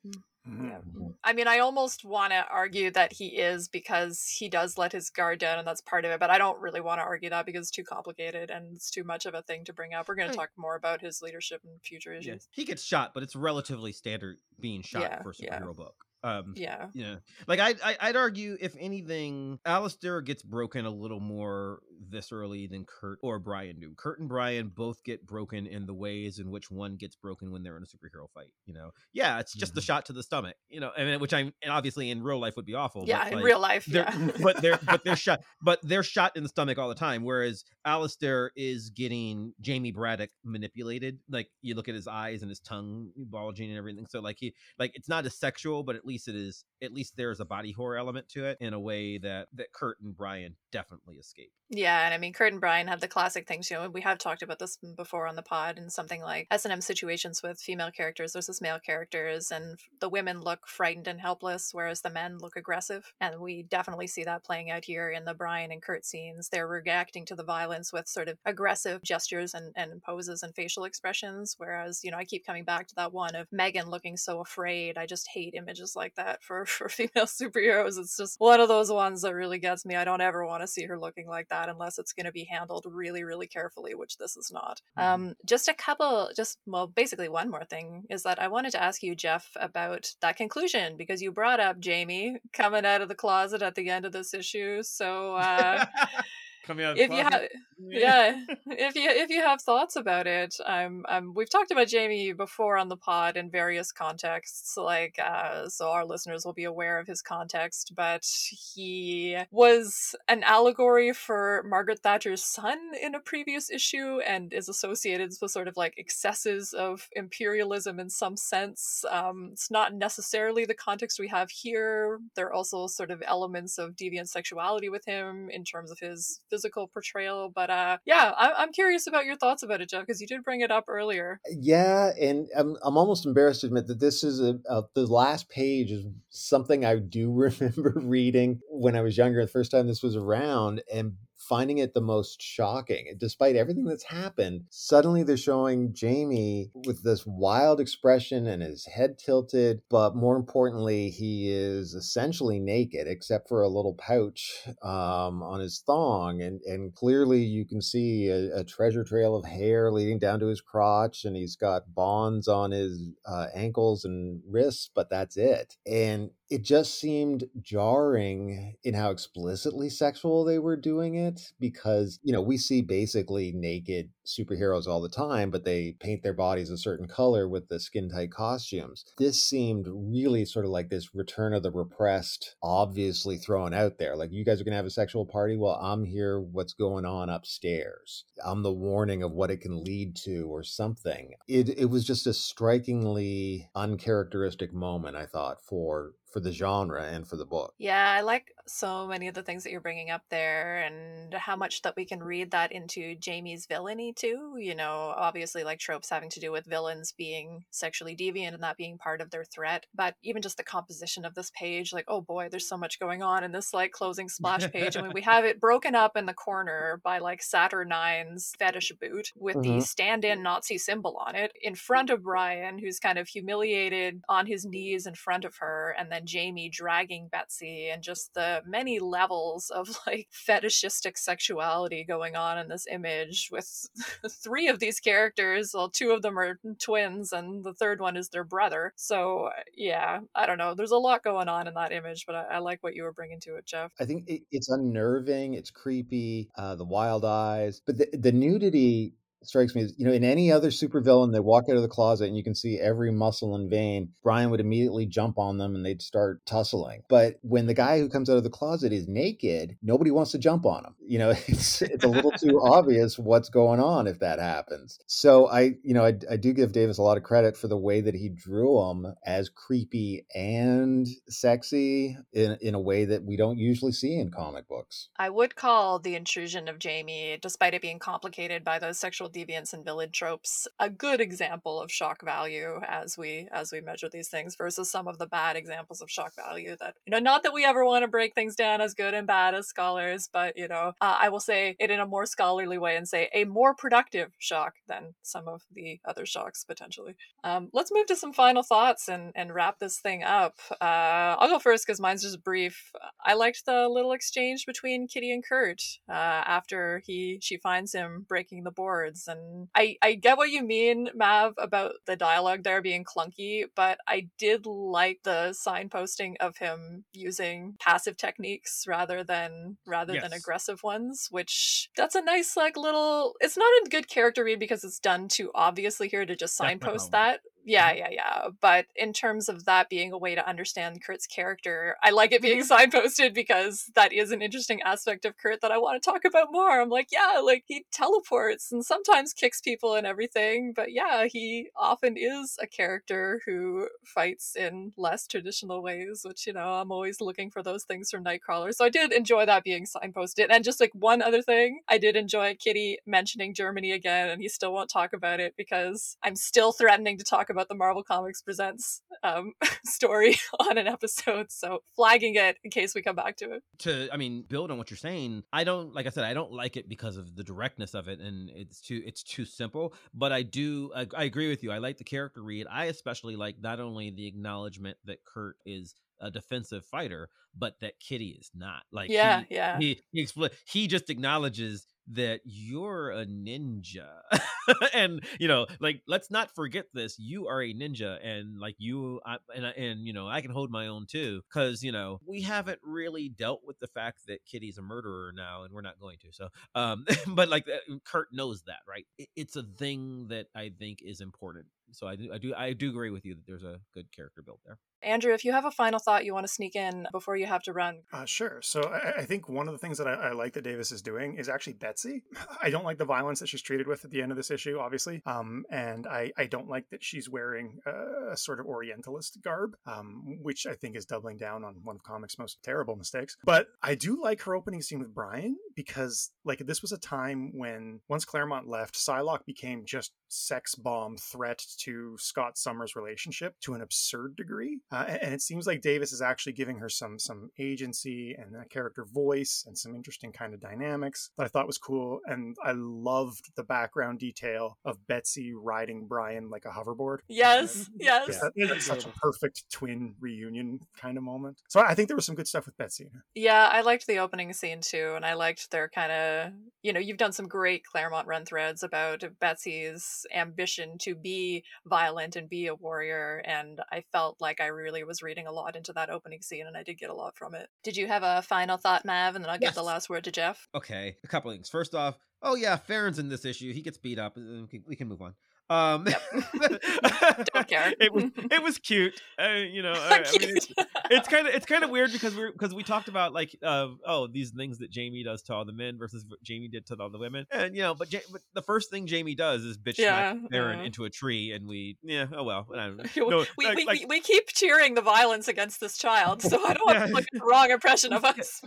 Mhm. Yeah. I mean, I almost want to argue that he is because he does let his guard down, and that's part of it. But I don't really want to argue that because it's too complicated and it's too much of a thing to bring up. We're going to talk more about his leadership in future issues. Yes. He gets shot, but it's relatively standard being shot Yeah, for a yeah. superhero book. Um, Yeah. Yeah, like I, I, I'd argue if anything, Alistair gets broken a little more viscerally than Kurt or Brian do. Kurt and Brian both get broken in the ways in which one gets broken when they're in a superhero fight. You know, yeah, it's just the mm-hmm. shot to the stomach. You know, I mean, uh, which I and obviously in real life would be awful. Yeah, in like, real life. they're, Yeah. (laughs) but they're but they're (laughs) shot but they're shot in the stomach all the time whereas Alistair is getting Jamie Braddock manipulated like you look at his eyes and his tongue bulging and everything so like he like it's not as sexual but at least it is at least there's a body horror element to it in a way that that Kurt and Brian definitely escape Yeah, and I mean, Kurt and Brian have the classic things. You know, we have talked about this before on the pod, and something like S and M situations with female characters versus male characters, and the women look frightened and helpless, whereas the men look aggressive. And we definitely see that playing out here in the Brian and Kurt scenes. They're reacting to the violence with sort of aggressive gestures and, and poses and facial expressions, whereas you know, I keep coming back to that one of Meggan looking so afraid. I just hate images like that for (laughs) for female superheroes. It's just one of those ones that really gets me. I don't ever want to see her looking like that unless it's going to be handled really, really carefully, which this is not. Um, just a couple, just well, basically one more thing is that I wanted to ask you, Jeff, about that conclusion because you brought up Jamie coming out of the closet at the end of this issue. So uh, (laughs) (laughs) Coming out if you have, (laughs) (laughs) yeah, if you if you have thoughts about it, um, um, we've talked about Jamie before on the pod in various contexts, like uh, so our listeners will be aware of his context. But he was an allegory for Margaret Thatcher's son in a previous issue, and is associated with sort of like excesses of imperialism in some sense. Um, it's not necessarily the context we have here. There are also sort of elements of deviant sexuality with him in terms of his physical portrayal. But uh, yeah, I- I'm curious about your thoughts about it, Jeff, because you did bring it up earlier. Yeah, and I'm I'm almost embarrassed to admit that this is a, a the last page is something I do (laughs) remember reading when I was younger. The first time this was around, and finding it the most shocking. Despite everything that's happened, suddenly they're showing Jamie with this wild expression and his head tilted, but more importantly, he is essentially naked except for a little pouch um, on his thong, and and clearly you can see a, a treasure trail of hair leading down to his crotch, and he's got bonds on his uh, ankles and wrists, but that's it. And it just seemed jarring in how explicitly sexual they were doing it different because, you know, we see basically naked superheroes all the time, but they paint their bodies a certain color with the skin tight costumes. This seemed really sort of like this return of the repressed, obviously thrown out there. Like, you guys are going to have a sexual party? Well, I'm here. What's going on upstairs? I'm the warning of what it can lead to or something. It, it was just a strikingly uncharacteristic moment, I thought, for for the genre and for the book. Yeah, I like so many of the things that you're bringing up there and how much that we can read that into Jamie's villainy too. You know, obviously like tropes having to do with villains being sexually deviant and that being part of their threat. But even just the composition of this page, like, oh boy, there's so much going on in this like closing splash page. I mean, we have it broken up in the corner by like Saturnyne's fetish boot with Mhm. the stand in Nazi symbol on it in front of Brian, who's kind of humiliated on his knees in front of her, and then Jamie dragging Betsy, and just the many levels of (laughs) like fetishistic sexuality going on in this image with (laughs) three of these characters. Well, two of them are twins, and the third one is their brother. So, yeah, I don't know. There's a lot going on in that image, but I, I like what you were bringing to it, Jeff. I think it, it's unnerving, it's creepy, uh, the wild eyes, but the, the nudity strikes me as you know in any other supervillain they walk out of the closet and you can see every muscle and vein brian would immediately jump on them and they'd start tussling. But when the guy who comes out of the closet is naked nobody wants to jump on him. You know (laughs) it's it's a little too obvious what's going on if that happens. So i you know I, I do give davis a lot of credit for the way that he drew them as creepy and sexy in in a way that we don't usually see in comic books. I would call the intrusion of Jamie, despite it being complicated by those sexual deviance and villain tropes, a good example of shock value as we as we measure these things versus some of the bad examples of shock value that you know not that we ever want to break things down as good and bad as scholars, but you know uh, I will say it in a more scholarly way and say a more productive shock than some of the other shocks potentially. Um, let's move to some final thoughts and and wrap this thing up. Uh, I'll go first because mine's just brief. I liked the little exchange between Kitty and Kurt uh, after he she finds him breaking the boards, and I I get what you mean, Mav, about the dialogue there being clunky, but I did like the signposting of him using passive techniques rather than rather than aggressive ones, which that's a nice like little. It's not a good character read because it's done too obviously here to just signpost Definitely. that. Yeah, yeah, yeah. But in terms of that being a way to understand Kurt's character, I like it being (laughs) signposted because that is an interesting aspect of Kurt that I want to talk about more. I'm like, yeah, like he teleports and sometimes kicks people and everything, but yeah, he often is a character who fights in less traditional ways, which, you know, I'm always looking for those things from Nightcrawler. So I did enjoy that being signposted. And just like one other thing, I did enjoy Kitty mentioning Germany again, and he still won't talk about it because I'm still threatening to talk about the Marvel Comics Presents um, (laughs) story (laughs) on an episode. So flagging it in case we come back to it. to i mean build on what you're saying i don't like i said i don't like it because of the directness of it and it's too it's too simple but i do I, I agree with you i like the character read i especially like not only the acknowledgement that kurt is a defensive fighter but that kitty is not like Yeah, he, yeah. he he, expl- he just acknowledges that you're a ninja. (laughs) And you know like let's not forget this you are a ninja and like you I, and and you know i can hold my own too because you know we haven't really dealt with the fact that kitty's a murderer now and we're not going to so um (laughs) but like uh, kurt knows that right? It, it's a thing that i think is important so i do i do i do agree with you that there's a good character built there Andrew, if you have a final thought you want to sneak in before you have to run, Uh, sure. So I, I think one of the things that I, I like that Davis is doing is actually Betsy. (laughs) I don't like the violence that she's treated with at the end of this issue, obviously, um, and I, I don't like that she's wearing uh, a sort of Orientalist garb, um, which I think is doubling down on one of comics' most terrible mistakes. But I do like her opening scene with Brian because, like, this was a time when once Claremont left, Psylocke became just sex bomb threat to Scott Summers' relationship to an absurd degree. Uh, and and it seems like Davis is actually giving her some some agency and a character voice and some interesting kind of dynamics that I thought was cool. And I loved the background detail of Betsy riding Brian like a hoverboard. yes, yes. Yeah, that- that's such a perfect twin reunion kind of moment. So I think there was some good stuff with Betsy. Yeah, I liked the opening scene too, and I liked their kind of, you know, you've done some great Claremont run threads about Betsy's ambition to be violent and be a warrior. And I felt like I really was reading a lot into that opening scene, and I did get a lot from it. Did you have a final thought, Mav? And then I'll give the last word to Jeff. Okay, a couple things. First off, oh yeah, Feron's in this issue. He gets beat up. uh, We can, we can move on. Um, (laughs) Don't care. it was (laughs) it was cute. Uh, you know, (laughs) I, I mean, it's, it's kind of it's kind of weird because we're because we talked about like uh, oh these things that Jamie does to all the men versus what Jamie did to all the women, and you know, but, Ja- but the first thing Jamie does is bitch Yeah, smack Feron yeah. into a tree, and we yeah oh well I don't know. we, No, we, like- we, like- we, we keep cheering the violence against this child, so I don't want Yeah. to look at the wrong impression of us.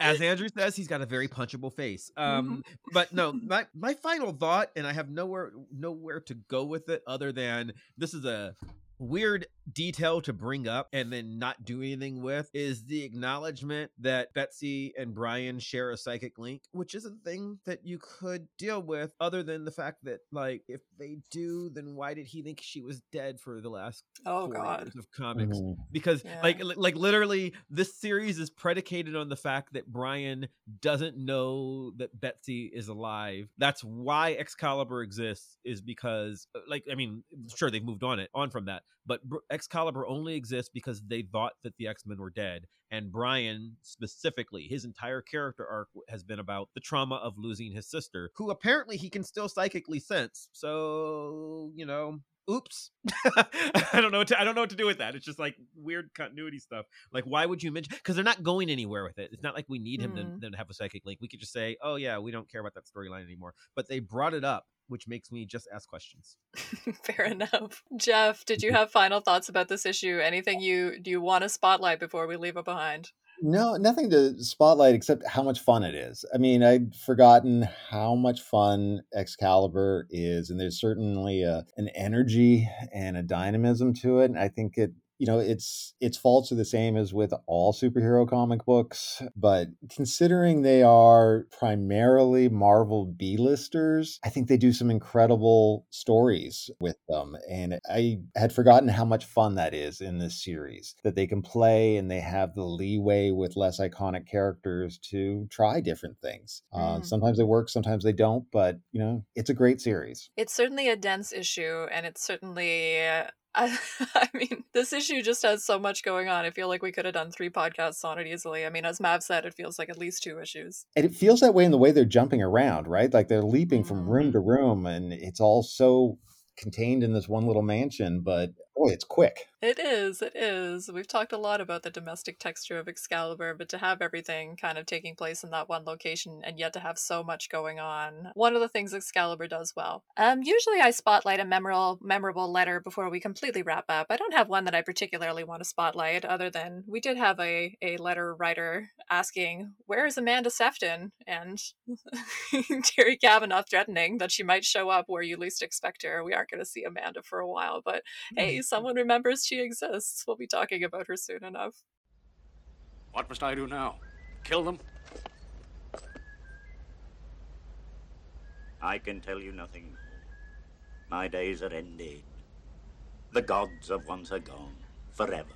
as Andrew says, he's got a very punchable face. Um, but no, my my final thought, and I have nowhere nowhere to go with it other than this is a weird detail to bring up and then not do anything with is the acknowledgement that Betsy and Brian share a psychic link, which is a thing that you could deal with other than the fact that like if they do, then why did he think she was dead for the last Oh, four God. years of comics? Mhm. because Yeah. like like literally this series is predicated on the fact that Brian doesn't know that Betsy is alive. That's why Excalibur exists is because uh, like I mean sure they've moved on it on from that but Excalibur only exists because they thought that the X-Men were dead and Brian specifically his entire character arc has been about the trauma of losing his sister who apparently he can still psychically sense. So, you know, oops. (laughs) I don't know what to, i don't know what to do with that. It's just like weird continuity stuff. Like why would you mention because they're not going anywhere with it. It's not like we need him to, mm-hmm. to have a psychic link. We could just say oh yeah we don't care about that storyline anymore. But they brought it up which makes me just ask questions (laughs) Fair enough. Jeff, did you have final thoughts about this issue? Anything you do you want to spotlight before we leave it behind? No, nothing to spotlight except how much fun it is. I mean, I'd forgotten how much fun Excalibur is, and there's certainly a, an energy and a dynamism to it. And I think it, you know, its its faults are the same as with all superhero comic books, but considering they are primarily Marvel B-listers, I think they do some incredible stories with them. And I had forgotten how much fun that is in this series that they can play and they have the leeway with less iconic characters to try different things. Uh, Mhm. sometimes they work, sometimes they don't, but you know, it's a great series. It's certainly a dense issue, and it's certainly. I, (laughs) I mean, this issue just has so much going on. I feel like we could have done three podcasts on it easily. I mean, as Mav said, it feels like at least two issues. And it feels that way in the way they're jumping around, right? Like they're leaping from mm-hmm. room to room, and it's all so contained in this one little mansion, but boy, it's quick. It is, it is. We've talked a lot about the domestic texture of Excalibur, but to have everything kind of taking place in that one location and yet to have so much going on, one of the things Excalibur does well. Um, usually I spotlight a memorable memorable letter before we completely wrap up. I don't have one that I particularly want to spotlight, other than we did have a, a letter writer asking, Where is Amanda Sefton? And (laughs) Terry Kavanagh threatening that she might show up where you least expect her. We aren't going to see Amanda for a while, but hey, (laughs) someone remembers she exists. We'll be talking about her soon enough. What must I do now? Kill them? I can tell you nothing. My days are ended. The gods of once are gone, forever.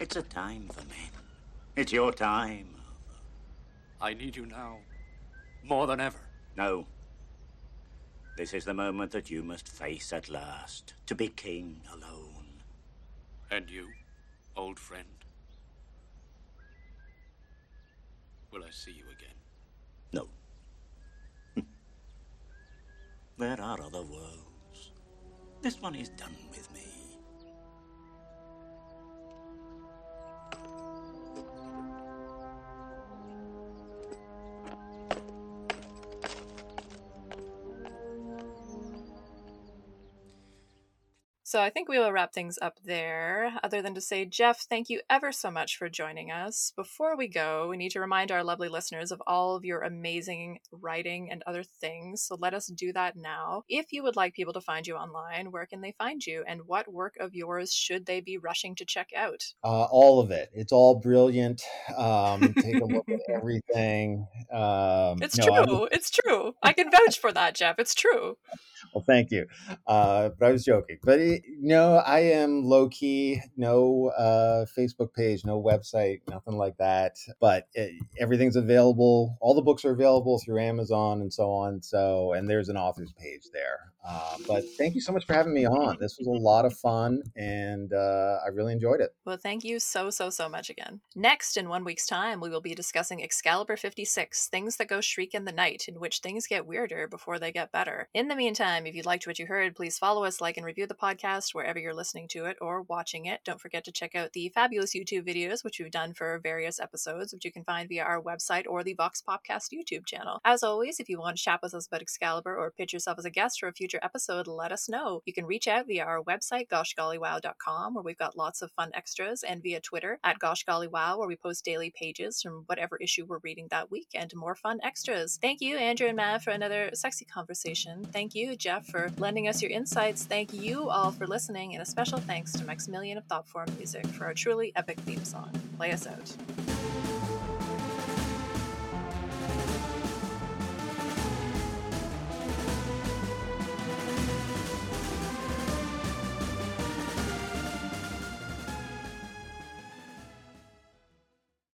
It's a time for men. It's your time. I need you now. More than ever. No. This is the moment that you must face at last, to be king alone. And you, old friend? Will I see you again? No. (laughs) there are other worlds. This one is done with me. So I think we will wrap things up there, other than to say, Jeff, thank you ever so much for joining us. Before we go, we need to remind our lovely listeners of all of your amazing writing and other things. So let us do that now. If you would like people to find you online, where can they find you? And what work of yours should they be rushing to check out? Uh, all of it. It's all brilliant. Um, take a look at (laughs) everything. Um, It's no, true. It's true. I can vouch for that, Jeff. It's true. Well, thank you. Uh, but I was joking. But it, no, I am low key. No uh, Facebook page, no website, nothing like that. But it, everything's available. All the books are available through Amazon and so on. So, and there's an author's page there. Uh, but thank you so much for having me on. This was a lot of fun, and uh, I really enjoyed it. Well, thank you so, so, so much again. Next, in one week's time, we will be discussing Excalibur 56 Things That Go Shriek in the Night, in which things get weirder before they get better. In the meantime, if you liked what you heard, please follow us, like, and review the podcast wherever you're listening to it or watching it. Don't forget to check out the fabulous YouTube videos, which we've done for various episodes, which you can find via our website or the Vox Popcast YouTube channel. As always, if you want to chat with us about Excalibur or pitch yourself as a guest for a future episode, let us know. You can reach out via our website, goshgollywow.com, where we've got lots of fun extras, and via Twitter at goshgollywow, where we post daily pages from whatever issue we're reading that week and more fun extras. Thank you, Andrew and Matt, for another sexy conversation. Thank you, Jeff, for lending us your insights. Thank you all for listening, and a special thanks to Maximilian of Thoughtform Music for our truly epic theme song. Play us out.